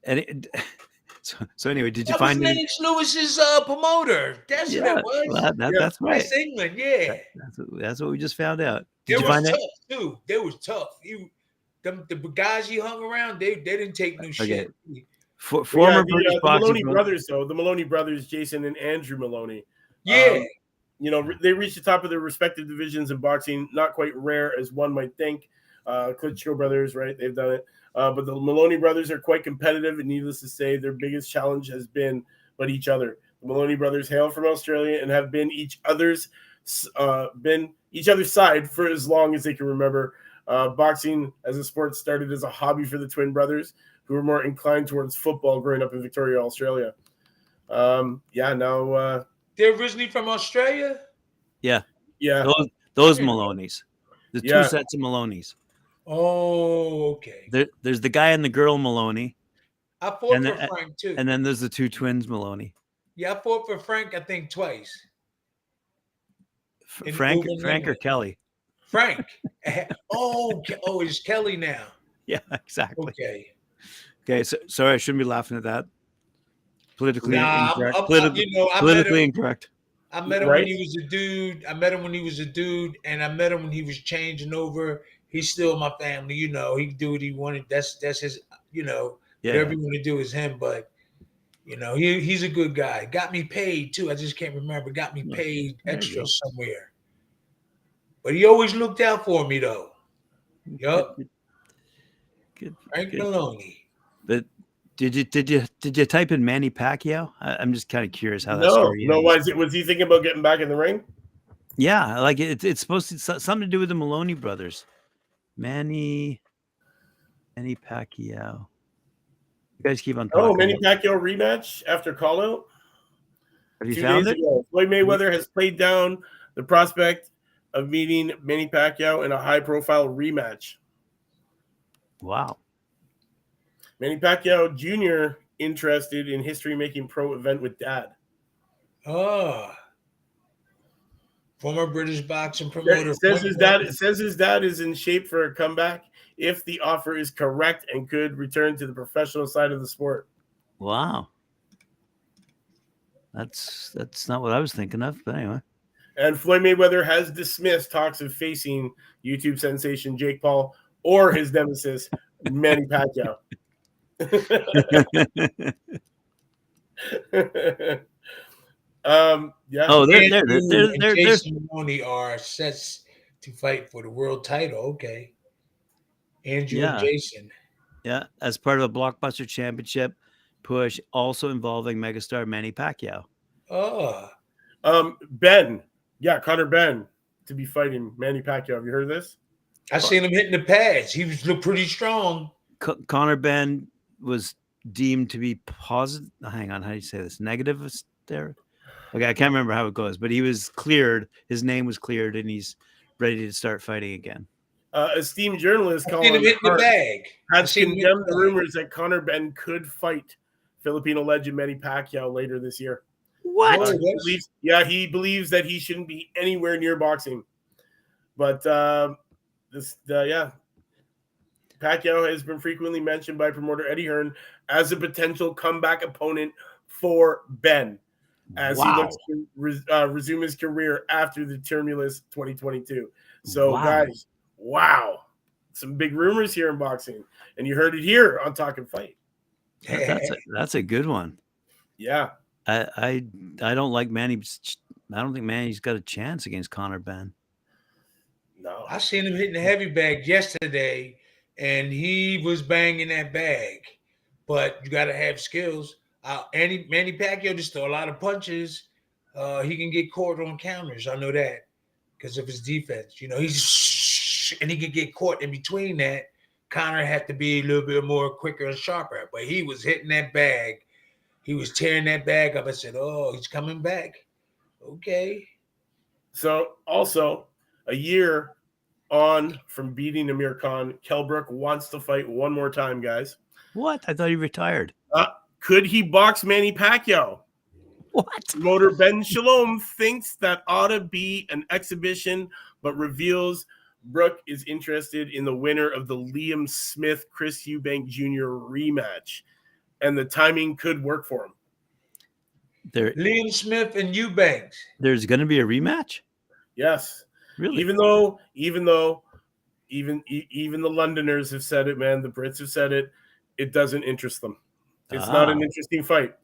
and it, so, so anyway, did you That was find any? Lennox Lewis's uh, promoter. That's who Yeah, that was. well, that, Yeah. that's right. West England, yeah. That's what, that's what we just found out. They Did you was find tough that? too. They was tough. He, them, the guys he hung around, they they didn't take no Okay. shit. For, former yeah, the, uh, the Maloney brothers, though, the Maloney brothers, Jason and Andrew Moloney, Yeah, Um, you know, they reached the top of their respective divisions in boxing. Not quite rare as one might think. Uh, Klitschko brothers, right? They've done it. Uh, but the Maloney brothers are quite competitive, and needless to say, their biggest challenge has been but each other. The Maloney brothers hail from Australia and have been each other's uh, been each other's side for as long as they can remember. Uh, boxing as a sport started as a hobby for the twin brothers, who were more inclined towards football growing up in Victoria, Australia. Um, yeah, now, uh, they're originally from Australia. yeah, those, those Okay. Maloney's, the Yeah. two sets of Maloney's. Oh, okay. There, there's the guy and the girl Maloney, I fought And for then- Frank too. and then there's the two twins Maloney. yeah, I fought for Frank. I think twice. F- Frank, Uber Frank or Kelly? Frank. Eh, oh, Ke- oh, it's Kelly now. Yeah, exactly. Okay. Okay, so sorry, I shouldn't be laughing at that. Politically Nah, I'm, incorrect. I'm, Politi- you know, I politically him. incorrect. I met him Right. when he was a dude. I met him when he was a dude, and I met him when he was changing over. He's still my family, you know. He do what he wanted. That's that's his, you know. Yeah, Whatever you want to do is him, but you know, he he's a good guy. Got me paid too. I just can't remember. Got me paid extra somewhere. But he always looked out for me though. Yup, Good, good. Frank good. Maloney. But did you did you did you type in Manny Pacquiao? I, I'm just kind of curious how that no, story no. ends. Was, it, was he thinking about getting back in the ring? Yeah, like it, it's supposed to so- something to do with the Maloney brothers. Manny, Manny Pacquiao. You guys keep on oh, talking. Oh, Manny Pacquiao rematch after call out. Have you Two found it? ago, Floyd Mayweather has played down the prospect of meeting Manny Pacquiao in a high-profile rematch. Wow. Manny Pacquiao Jr. interested in history-making pro event with dad. Oh. Former British boxing promoter. It says his dad it says his dad is in shape for a comeback if the offer is correct and could return to the professional side of the sport. Wow. That's that's not what I was thinking of, but anyway. And Floyd Mayweather has dismissed talks of facing YouTube sensation Jake Paul or his nemesis Manny Pacquiao. um, yeah. oh, they're they're Andrew they're and they're, they're, Jason Maloney are sets to fight for the world title. Okay. Andrew Yeah. and Jason. yeah, as part of a blockbuster championship push, also involving megastar Manny Pacquiao. Oh. Um, Ben, yeah, Conor Benn to be fighting Manny Pacquiao. Have you heard of this? I seen him hitting the pads. He was look pretty strong. Co- Conor Benn was deemed to be positive. Hang on, how do you say this? Negative is there? Okay, I can't remember how it goes, but he was cleared. His name was cleared, and he's ready to start fighting again. Uh, esteemed journalist I seen him Colin hitting the bag. I had seen condemned the the bag. rumors that Conor Benn could fight Filipino legend Manny Pacquiao later this year. What? Uh, he believes- yeah, he believes that he shouldn't be anywhere near boxing. But um, this, uh, yeah, Pacquiao has been frequently mentioned by promoter Eddie Hearn as a potential comeback opponent for Benn as he Wow. looks to res- uh, resume his career after the tumulus 2022. So, Wow. guys, wow, some big rumors here in boxing, and you heard it here on Talking Fight. That- That's a, that's a good one. Yeah, I I I don't like Manny. I don't think Manny's got a chance against Conor Benn. no, I seen him hitting the heavy bag yesterday, and he was banging that bag. But you got to have skills. Uh, Andy, Manny Pacquiao just throw a lot of punches. Uh, he can get caught on counters. I know that because of his defense. You know, he's and he can get caught in between that. Conor had to be a little bit more quicker and sharper, but he was hitting that bag. He was tearing that bag up. I said, "Oh, he's coming back." Okay. So also a year on from beating Amir Khan, Kell Brook wants to fight one more time, guys. What? I thought he retired. Uh, could he box Manny Pacquiao? What? Promoter Ben Shalom thinks that ought to be an exhibition, but reveals Brooke is interested in the winner of the Liam Smith Chris Eubank Jr. rematch, and the timing could work for him. There, Liam Smith and Eubanks. there's going to be a rematch. Yes, Really? even though, even though, even e- even the Londoners have said it, man. The Brits have said it. It doesn't interest them. It's not an Ah. interesting fight.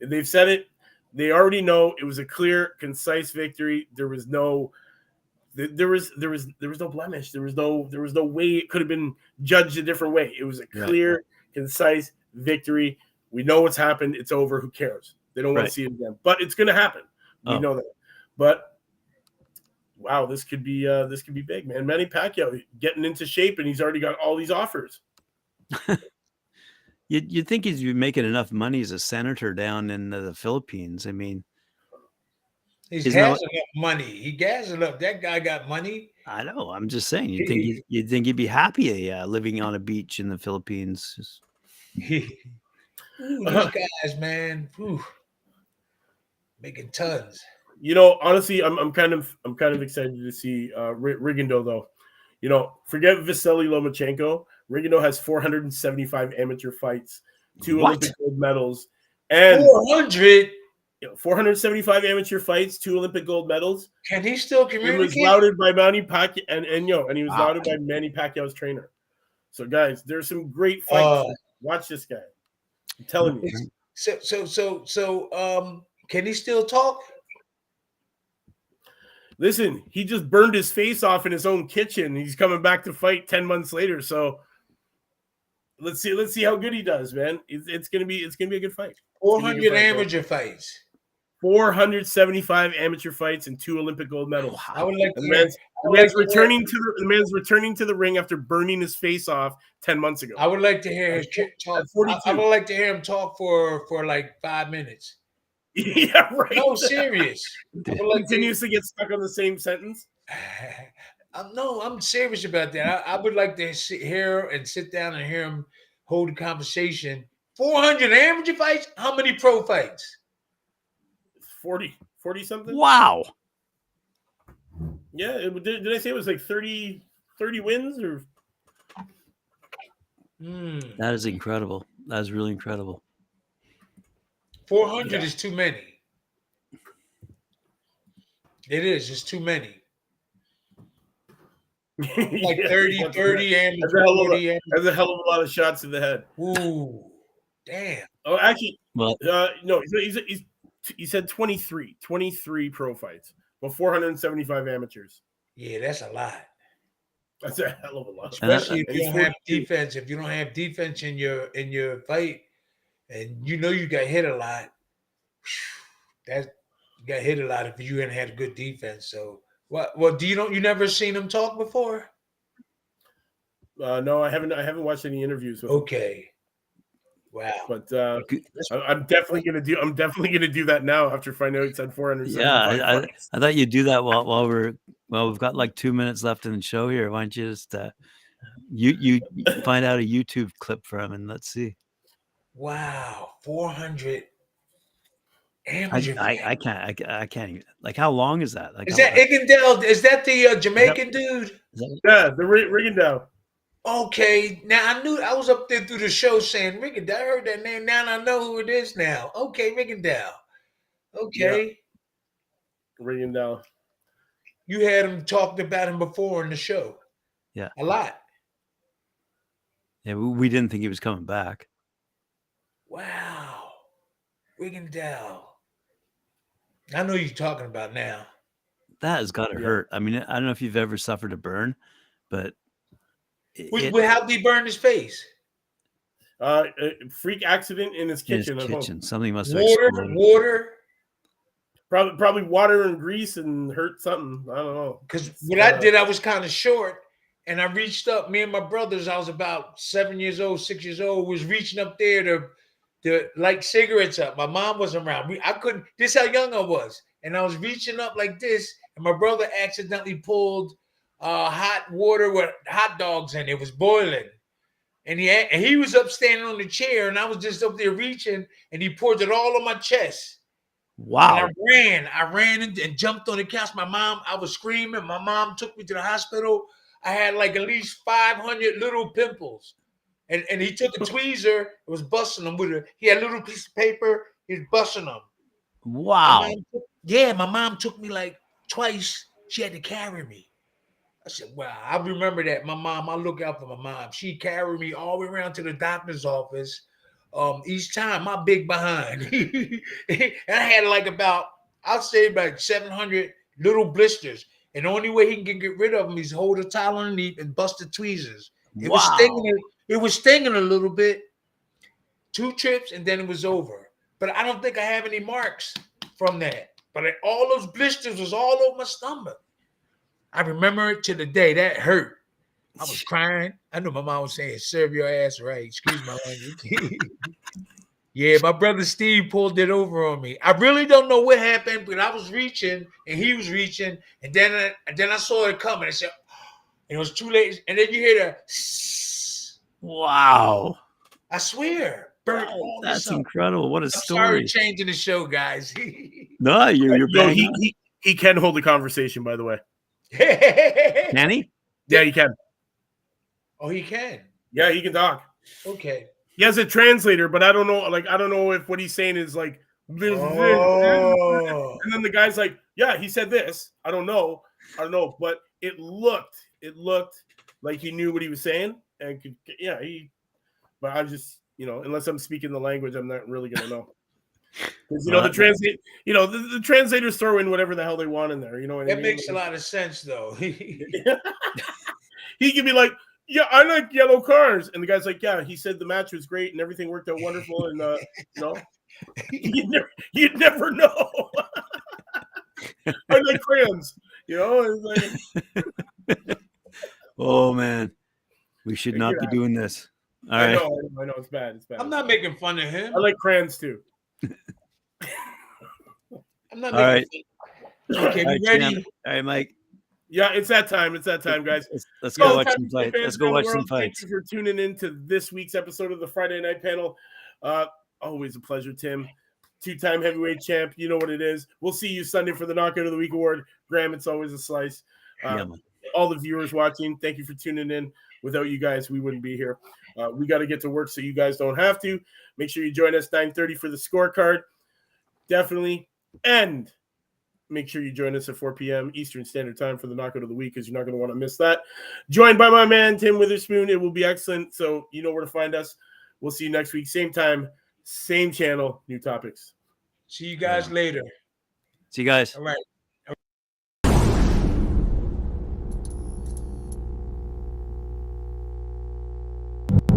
They've said it. They already know it was a clear, concise victory. There was no, there was there was there was no blemish. There was no there was no way it could have been judged a different way. It was a Yeah. clear, concise victory. We know what's happened. It's over. Who cares? They don't want Right. to see it again. But it's going to happen. We Oh. know that. But wow, this could be uh this could be big, man. Manny Pacquiao getting into shape, and he's already got all these offers. You'd, you'd think he's been making enough money as a senator down in the, the Philippines. I mean, He Isn't has that enough money. He gas it up. That guy got money. I know. I'm just saying. You'd think he'd, you'd think he'd be happy uh, living on a beach in the Philippines. Just- Ooh, these guys, man, Ooh. making tons. You know, honestly, I'm, I'm kind of I'm kind of excited to see uh R- Rigondeaux though. You know, forget Vasily Lomachenko. Rigondeaux has 475 amateur fights, two What? Olympic gold medals, and Four hundred. you know, 475 amateur fights, two Olympic gold medals. Can he still He was communicate? lauded by Manny Pacquiao and, and yo, and he was Wow. lauded by Manny Pacquiao's trainer. So guys, there's some great fights. Uh, Watch this guy. I'm telling you. so, so, so, so, um, can he still talk? Listen, he just burned his face off in his own kitchen. He's coming back to fight 10 months later. So let's see, let's see how good he does, man. It's, it's gonna be it's gonna be a good fight. Four Can you hundred amateur fights. 475 amateur fights and two Olympic gold medals. Oh, I would like The to. man's, the man's like returning to the, the man's returning to the ring after burning his face off 10 months ago. I would like to hear his talk. I, I would like to hear him talk for for like five minutes. yeah, right. No, serious. I like to- continues to get stuck on the same sentence. I'm, no, I'm serious about that. I, I would like to sit here and sit down and hear him hold a conversation. 400 amateur fights? How many pro fights? 40, 40 something. wow. Yeah, it, did, did I say it was like 30, 30 wins or Hmm. That is incredible. That is really incredible. 400 Yeah. is too many. It is. It's too many. Like Yeah, 30, that's 30 amateur, That's a hell of a- 40 amateur. That's a hell of a lot of shots in the head. Ooh, damn. Oh, actually, Well, uh, no, he's, he's, he's, he said 23, 23 pro fights, but 475 amateurs. Yeah, that's a lot. That's a hell of a lot. Especially if you don't have defense. If you don't have defense in your in your fight, and you know you got hit a lot, that you got hit a lot if you didn't have a good defense. So what? Well, do you don't you never seen him talk before? Uh, no, I haven't. I haven't watched any interviews with him, Okay. Wow. but uh, I, I'm definitely gonna do. I'm definitely gonna do that now after finding out it's at 475. yeah, I, I. I thought you'd do that while, while we're well. We've got like two minutes left in the show here. Why don't you just uh, you you you find out a YouTube clip for him and let's see. Wow. Four hundred I. I, I can't I, I can't even like how long is that? Like is that Igendell? Is that the uh, Jamaican dude? that- yeah, the ri- rigging. Okay, now I knew I was up there through the show saying Rickendell. I heard that name. Now I know who it is. Now, okay, Rickendell. Okay, Rigging down. you had him talked about him before in the show. Yeah. a lot. yeah, we, we didn't think he was coming back. Wow, Rickendell. I know you're talking about now. That has got to Yeah. hurt. I mean, I don't know if you've ever suffered a burn, but it, Which, it- how did he burn his face? Uh, a freak accident in his in his kitchen. at home. kitchen, something must have Water, exploded. water. Probably, probably water and grease and hurt something. I don't know. Because It's, what I uh, did, I was kind of short, and I reached up. Me and my brothers, I was about seven years old, six years old, was reaching up there to to light cigarettes up. My mom wasn't around. We, I couldn't. This how young I was, and I was reaching up like this, and my brother accidentally pulled uh, hot water with hot dogs in it. It was boiling. And he had, and he was up standing on the chair, and I was just up there reaching, and he poured it all on my chest. Wow. And I ran. I ran and, and jumped on the couch. My mom, I was screaming. My mom took me to the hospital. I had like at least 500 little pimples. And, and he took a tweezer and was busting them with it. he had a little piece of paper. He was busting them. My Wow. took- yeah, my mom took me like twice. She had to carry me. I said, wow, I remember that. My mom, I look out for my mom. She carried me all the way around to the doctor's office. Um, each time, my big behind. and I had like about, I'll say about 700 little blisters. And the only way he can get rid of them is hold a towel underneath and bust the tweezers. It was stinging. It was stinging a little bit. Two trips and then it was over. But I don't think I have any marks from that. But all those blisters was all over my stomach. I remember it to the day that hurt. I was crying. I know my mom was saying, "Serve your ass right." Excuse my language. yeah, my brother Steve pulled it over on me. I really don't know what happened, but I was reaching and he was reaching, and then I, and then I saw it coming. I said, and it was too late. And then you hear the. Wow. I swear, burnt all That's incredible. What a I'm sorry, story. changing the show, guys. No, you're, you're No, he, he he can hold a conversation, by the way. Can he? Yeah, he can. oh, he can. Yeah, he can talk. Okay. He has a translator, but I don't know. Like, I don't know if what he's saying is like. Oh. And then the guy's like, "Yeah, he said this. I don't know. I don't know." But it looked, it looked like he knew what he was saying, and could, yeah, he. But I just, you know, unless I'm speaking the language, I'm not really gonna know. Because you know the translate, you know the, the translators throw in whatever the hell they want in there. You know what I That mean? makes a lot of sense, though. he could be like, "Yeah, I like yellow cars," and the guy's like, "Yeah, he said the match was great and everything worked out wonderful," and uh, you know, you'd never, you'd never know. I like crayons, you know. It's like, Oh man. We should not be doing this. All I right. know, I know, it's bad. It's bad. I'm not making fun of him. I like crayons too. I'm not All making right. fun. Okay, All we ready? champ. All right, Mike. Yeah, it's that time. It's that time, guys. Let's, let's Yo, go watch some fights. Let's go around the watch some world, fights. Thank you for tuning in to this week's episode of the Friday Night Panel. Uh, always a pleasure, Tim. Two-time heavyweight champ. You know what it is. We'll see you Sunday for the Knockout of the Week award. Graham, it's always a slice. Uh, Yeah, all the viewers watching, thank you for tuning in. Without you guys, we wouldn't be here. Uh, we got to get to work so you guys don't have to. Make sure you join us 9:30 for the scorecard. Definitely. And make sure you join us at 4 p.m. Eastern Standard Time for the knockout of the week because you're not going to want to miss that. Joined by my man Tim Witherspoon. It will be excellent. So you know where to find us. We'll see you next week, same time, same channel, new topics. See you guys later. See you guys. All right.